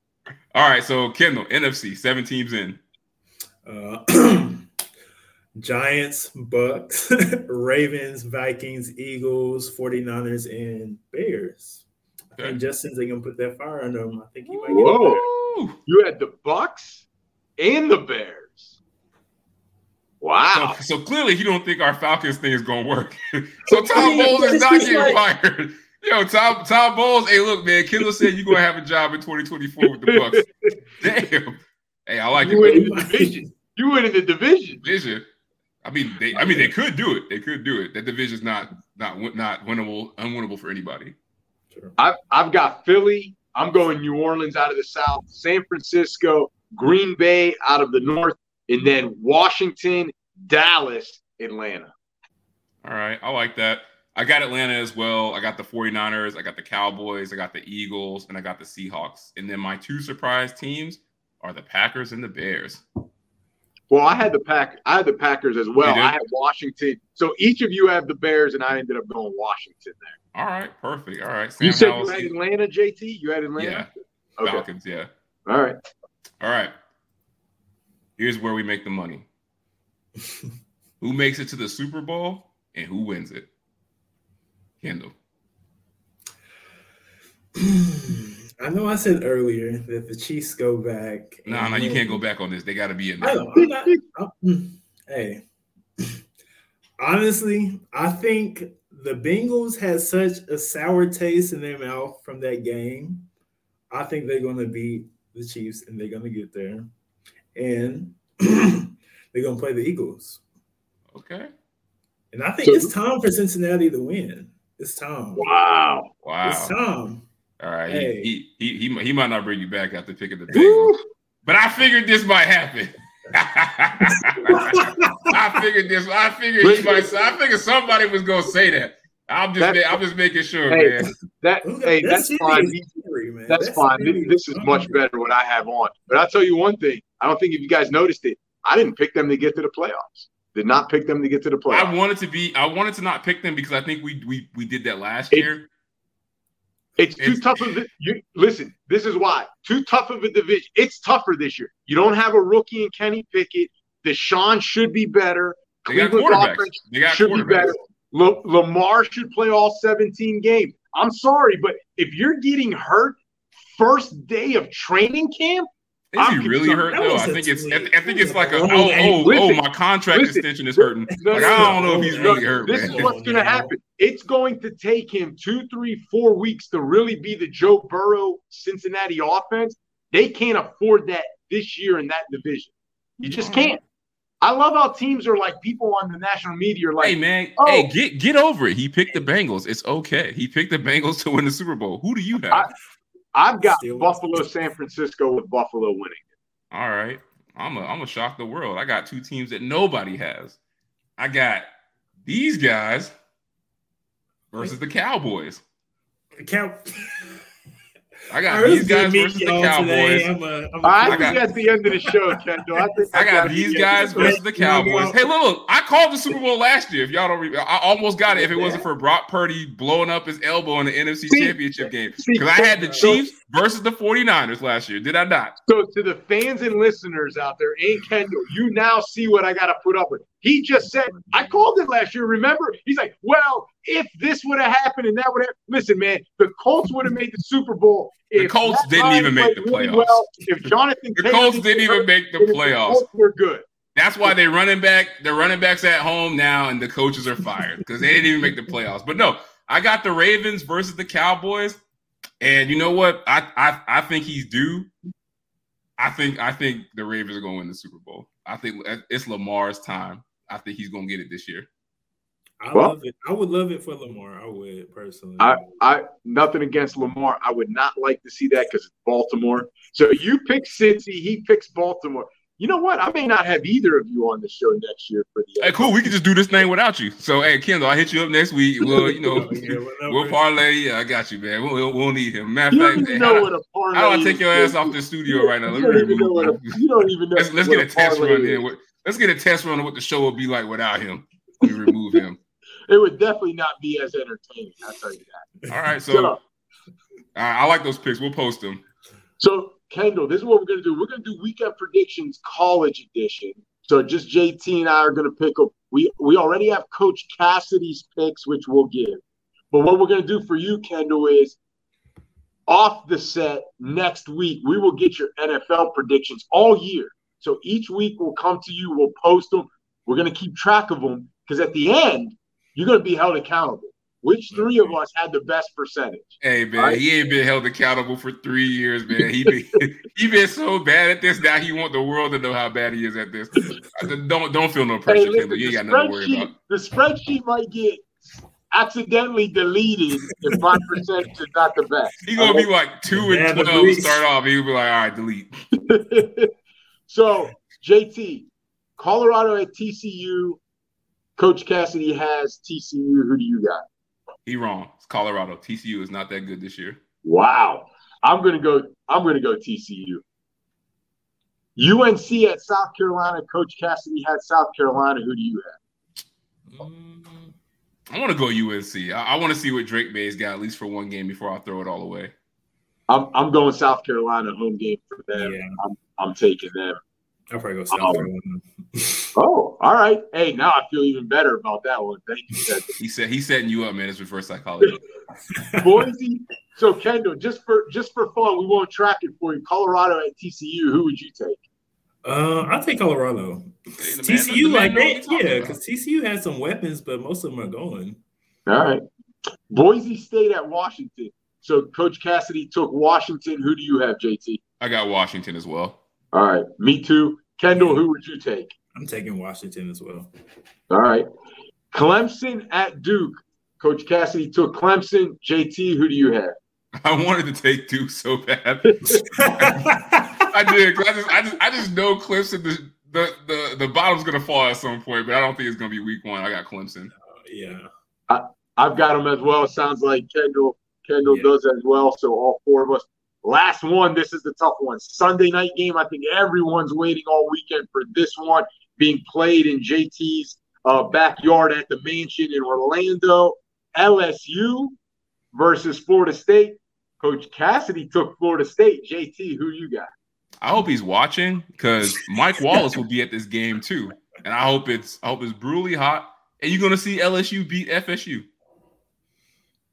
All right, so Kendall, NFC, seven teams in. Uh, *clears throat* Giants, Bucs, *laughs* Ravens, Vikings, Eagles, 49ers, and Bears. Okay. I think Justin's gonna put that fire under him. I think he might Whoa. get You had the Bucs and the Bears. Wow. So, so, clearly, you don't think our Falcons thing is going to work. *laughs* so Tom Bowles is not getting like... fired. *laughs* Yo, Tom Tom Bowles. Hey, look, man. Kendall said you're going to have a job in 2024 with the Bucs. Damn. Hey, I like you it. Win in the division. You win in the division. Division. I mean, they. I mean, they could do it. They could do it. That division's not not not winnable, unwinnable for anybody. Sure. I've I've got Philly. I'm going New Orleans out of the South, San Francisco, Green Bay out of the North, and then Washington, Dallas, Atlanta. All right. I like that. I got Atlanta as well. I got the 49ers, I got the Cowboys, I got the Eagles, and I got the Seahawks. And then my two surprise teams are the Packers and the Bears. Well, I had the pack. I had the Packers as well. I had Washington. So each of you have the Bears, and I ended up going Washington there. All right, perfect. All right. Sam you said you had Atlanta, JT. You had Atlanta. Yeah. Okay. Falcons. Yeah. All right. All right. Here's where we make the money. *laughs* who makes it to the Super Bowl and who wins it? Kendall. *clears throat* I know I said earlier that the Chiefs go back. No, nah, no, you can't go back on this. They got to be in there. Mm, hey, honestly, I think the Bengals had such a sour taste in their mouth from that game. I think they're going to beat the Chiefs and they're going to get there and *clears throat* they're gonna play the Eagles. Okay. And I think so, it's time for Cincinnati to win. It's time. Wow. Wow. It's time. All right. Hey. He, he, he, he, might not bring you back after picking the Bengals. but I figured this might happen. *laughs* I figured this. I figured he might. I figured somebody was gonna say that. I'm just. That's, I'm just making sure, hey, man. That. Hey, that's, that's fine. That's, that's fine. This is much better what I have on. But I'll tell you one thing. I don't think if you guys noticed it, I didn't pick them to get to the playoffs. Did not pick them to get to the playoffs. I wanted to be. I wanted to not pick them because I think we we we did that last it, year. It's, it's too tough of a, you listen. This is why too tough of a division. It's tougher this year. You don't have a rookie in Kenny Pickett. Deshaun should be better. They Cleveland's offense should be better. Lamar should play all 17 games. I'm sorry, but if you're getting hurt first day of training camp, is I'm he really hurt though? I think it's I think it's like a oh oh oh my contract listen, extension is hurting. Like, I don't know if he's really hurt. This man. is what's going to happen. It's going to take him two, three, four weeks to really be the Joe Burrow Cincinnati offense. They can't afford that this year in that division. You just mm-hmm. can't. I love how teams are like people on the national media are like, "Hey man, oh, hey get get over it." He picked the Bengals. It's okay. He picked the Bengals to win the Super Bowl. Who do you have? I, I've got Still Buffalo, San Francisco with Buffalo winning. All right. I'm a, I'm gonna shock the world. I got two teams that nobody has. I got these guys versus the Cowboys. The Cow. I got I these guys versus the Cowboys. I'm a, I'm a, oh, I, I got, at the end of the show, Kendall. I, I got these guys versus the Cowboys. Hey, look, look, I called the Super Bowl last year. If y'all don't, re- I almost got it if it wasn't for Brock Purdy blowing up his elbow in the NFC see, Championship game. Because I had the Chiefs versus the 49ers last year. Did I not? So, to the fans and listeners out there, and Kendall, you now see what I got to put up with. He just said, I called it last year. Remember? He's like, well, if this would have happened and that would have, listen, man, the Colts would have made the Super Bowl. The Colts didn't even make the playoffs. Really well, if Jonathan, the Colts didn't even make the playoffs. The were good. That's why they're running back. They're running backs at home now, and the coaches are fired because they didn't even make the playoffs. But no, I got the Ravens versus the Cowboys, and you know what? I I, I think he's due. I think I think the Ravens are going to win the Super Bowl. I think it's Lamar's time. I think he's going to get it this year. I well, love it. I would love it for Lamar. I would personally. I, I nothing against Lamar. I would not like to see that because it's Baltimore. So you pick Cincy, he picks Baltimore you know what? I may not have either of you on the show next year for the. Hey, cool. We can just do this thing without you. So, hey, Kendall, I hit you up next week. We'll, you know, *laughs* oh, we'll parlay. Yeah, I got you, man. We'll, we'll need him. Matter of fact, hey, how, how do I take your ass off the studio right now? Let me remove him. You don't even know. Let's, let's get a, a test run in. Let's get a test run of what the show will be like without him. Me remove him. *laughs* It would definitely not be as entertaining. I'll tell you that. All right, so, so I like those picks. We'll post them. So Kendall, this is what we're going to do. We're going to do weekend predictions, college edition. So just JT and I are going to pick up. We we already have Coach Cassidy's picks, which we'll give. But what we're going to do for you, Kendall, is off the set next week. We will get your NFL predictions all year. So each week we'll come to you. We'll post them. We're going to keep track of them because at the end you're going to be held accountable. Which three of us had the best percentage? Hey man, right? he ain't been held accountable for three years, man. He been *laughs* he been so bad at this. Now he want the world to know how bad he is at this. Don't don't feel no pressure, hey, listen, You ain't got nothing to worry about. The spreadsheet might get accidentally deleted if my percentage is not the best. He gonna be like two and twelve start off. He'll be like, all right, delete. *laughs* so JT, Colorado at TCU. Coach Cassidy has TCU. Who do you got? He wrong. It's Colorado. TCU is not that good this year. Wow. I'm gonna go. I'm gonna go TCU. UNC at South Carolina. Coach Cassidy had South Carolina. Who do you have? Um, I want to go UNC. I, I want to see what Drake Maye's got at least for one game before I throw it all away. I'm I'm going South Carolina home game for them. Yeah. I'm I'm taking them. I'll probably go South um, Carolina. *laughs* oh, all right. Hey, now I feel even better about that one. Thank you. *laughs* he said he's setting you up, man. It's reverse psychology. *laughs* Boise. So Kendall, just for just for fun, we won't track it for you. Colorado at TCU. Who would you take? Uh, I'll take Colorado. TCU, like they, yeah, because TCU has some weapons, but most of them are going. All right. Boise State at Washington. So Coach Cassidy took Washington. Who do you have, JT? I got Washington as well. All right. Me too. Kendall, who would you take? I'm taking Washington as well. All right. Clemson at Duke. Coach Cassidy took Clemson. JT, who do you have? I wanted to take Duke so bad. *laughs* I did. I just, I just, I just know Clemson. The, the, the, the bottom's gonna fall at some point, but I don't think it's gonna be week one. I got Clemson. Uh, yeah. I, I've got them as well. Sounds like Kendall Kendall yeah. does as well. So all four of us. Last one, this is the tough one. Sunday night game. I think everyone's waiting all weekend for this one being played in JT's uh, backyard at the mansion in Orlando. LSU versus Florida State. Coach Cassidy took Florida State. JT, who you got? I hope he's watching because Mike Wallace will be at this game too, and I hope it's I hope it's brutally hot. And you're gonna see LSU beat FSU.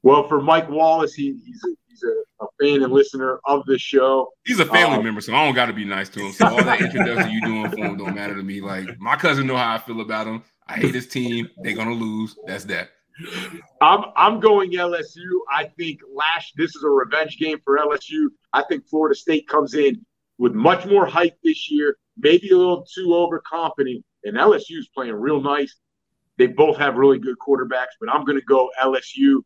Well, for Mike Wallace, he, he's a, he's a, a, fan and listener of the show. He's a family um, member, so I don't got to be nice to him. So all that introduction you doing for him don't matter to me. Like my cousin know how I feel about him. I hate his team. They're gonna lose. That's that. I'm I'm going LSU. I think last this is a revenge game for LSU. I think Florida State comes in with much more hype this year, maybe a little too overconfident, and LSU's playing real nice. They both have really good quarterbacks, but I'm going to go LSU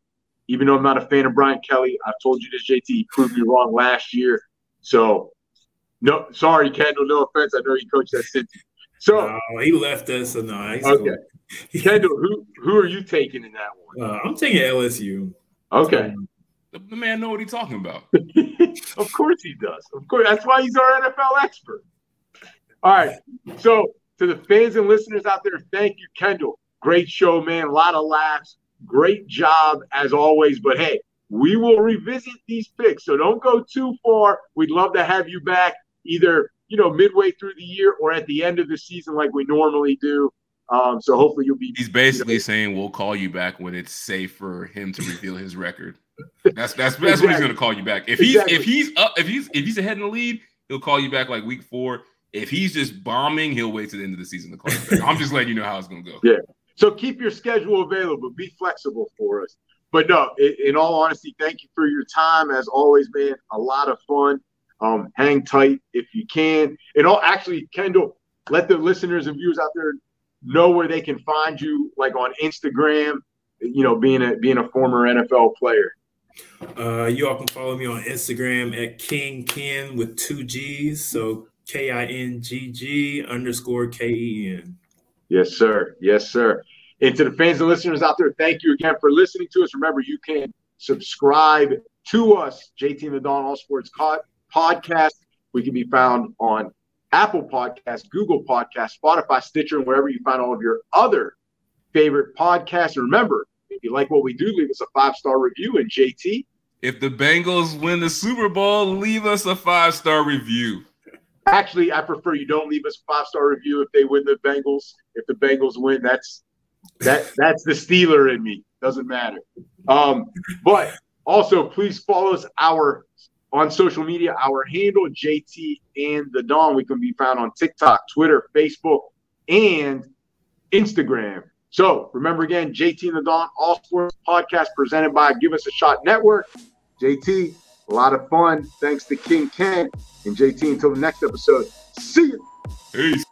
even though I'm not a fan of Brian Kelly, I've told you this, JT, he proved me wrong last year. So, no, sorry, Kendall, no offense. I know you coached that Cincy. So no, he left us. So no, okay. Cool. *laughs* Kendall, who who are you taking in that one? Uh, I'm taking LSU. Okay. The, the, man know what he's talking about. *laughs* of course he does. Of course, that's why he's our NFL expert. All right. So to the fans and listeners out there, thank you, Kendall. Great show, man. A lot of laughs. Great job as always. But hey, we will revisit these picks. So don't go too far. We'd love to have you back either, you know, midway through the year or at the end of the season like we normally do. Um, so hopefully you'll be. He's basically you know, saying we'll call you back when it's safe for him to reveal his record. That's that's that's exactly. what he's going to call you back. If he's exactly. if he's up if he's if he's ahead in the lead, he'll call you back like week four. If he's just bombing, he'll wait to the end of the season to call you back. I'm just letting you know how it's going to go. Yeah. So keep your schedule available. Be flexible for us. But no, in, all honesty, thank you for your time. As always, man, a lot of fun. Um, hang tight if you can. And all actually, Kendall, let the listeners and viewers out there know where they can find you, like on Instagram. You know, being a being a former NFL player. Uh, you all can follow me on Instagram at King Ken with two G's. So K I N G G underscore K E N. Yes, sir. Yes, sir. And to the fans and listeners out there, thank you again for listening to us. Remember, you can subscribe to us, JT and the Don All Sports Podcast. We can be found on Apple Podcasts, Google Podcasts, Spotify, Stitcher, and wherever you find all of your other favorite podcasts. And remember, if you like what we do, leave us a five star review. And JT, if the Bengals win the Super Bowl, leave us a five star review. Actually, I prefer you don't leave us a five star review if they win the Bengals. If the Bengals win, that's that that's the Steeler in me. Doesn't matter. Um, but also, please follow us our on social media. Our handle JT and the Don. We can be found on TikTok, Twitter, Facebook, and Instagram. So remember again, JT and the Don, All Sports Podcast presented by Give Us a Shot Network. JT, a lot of fun. Thanks to King Ken and JT. Until the next episode. See you. Peace.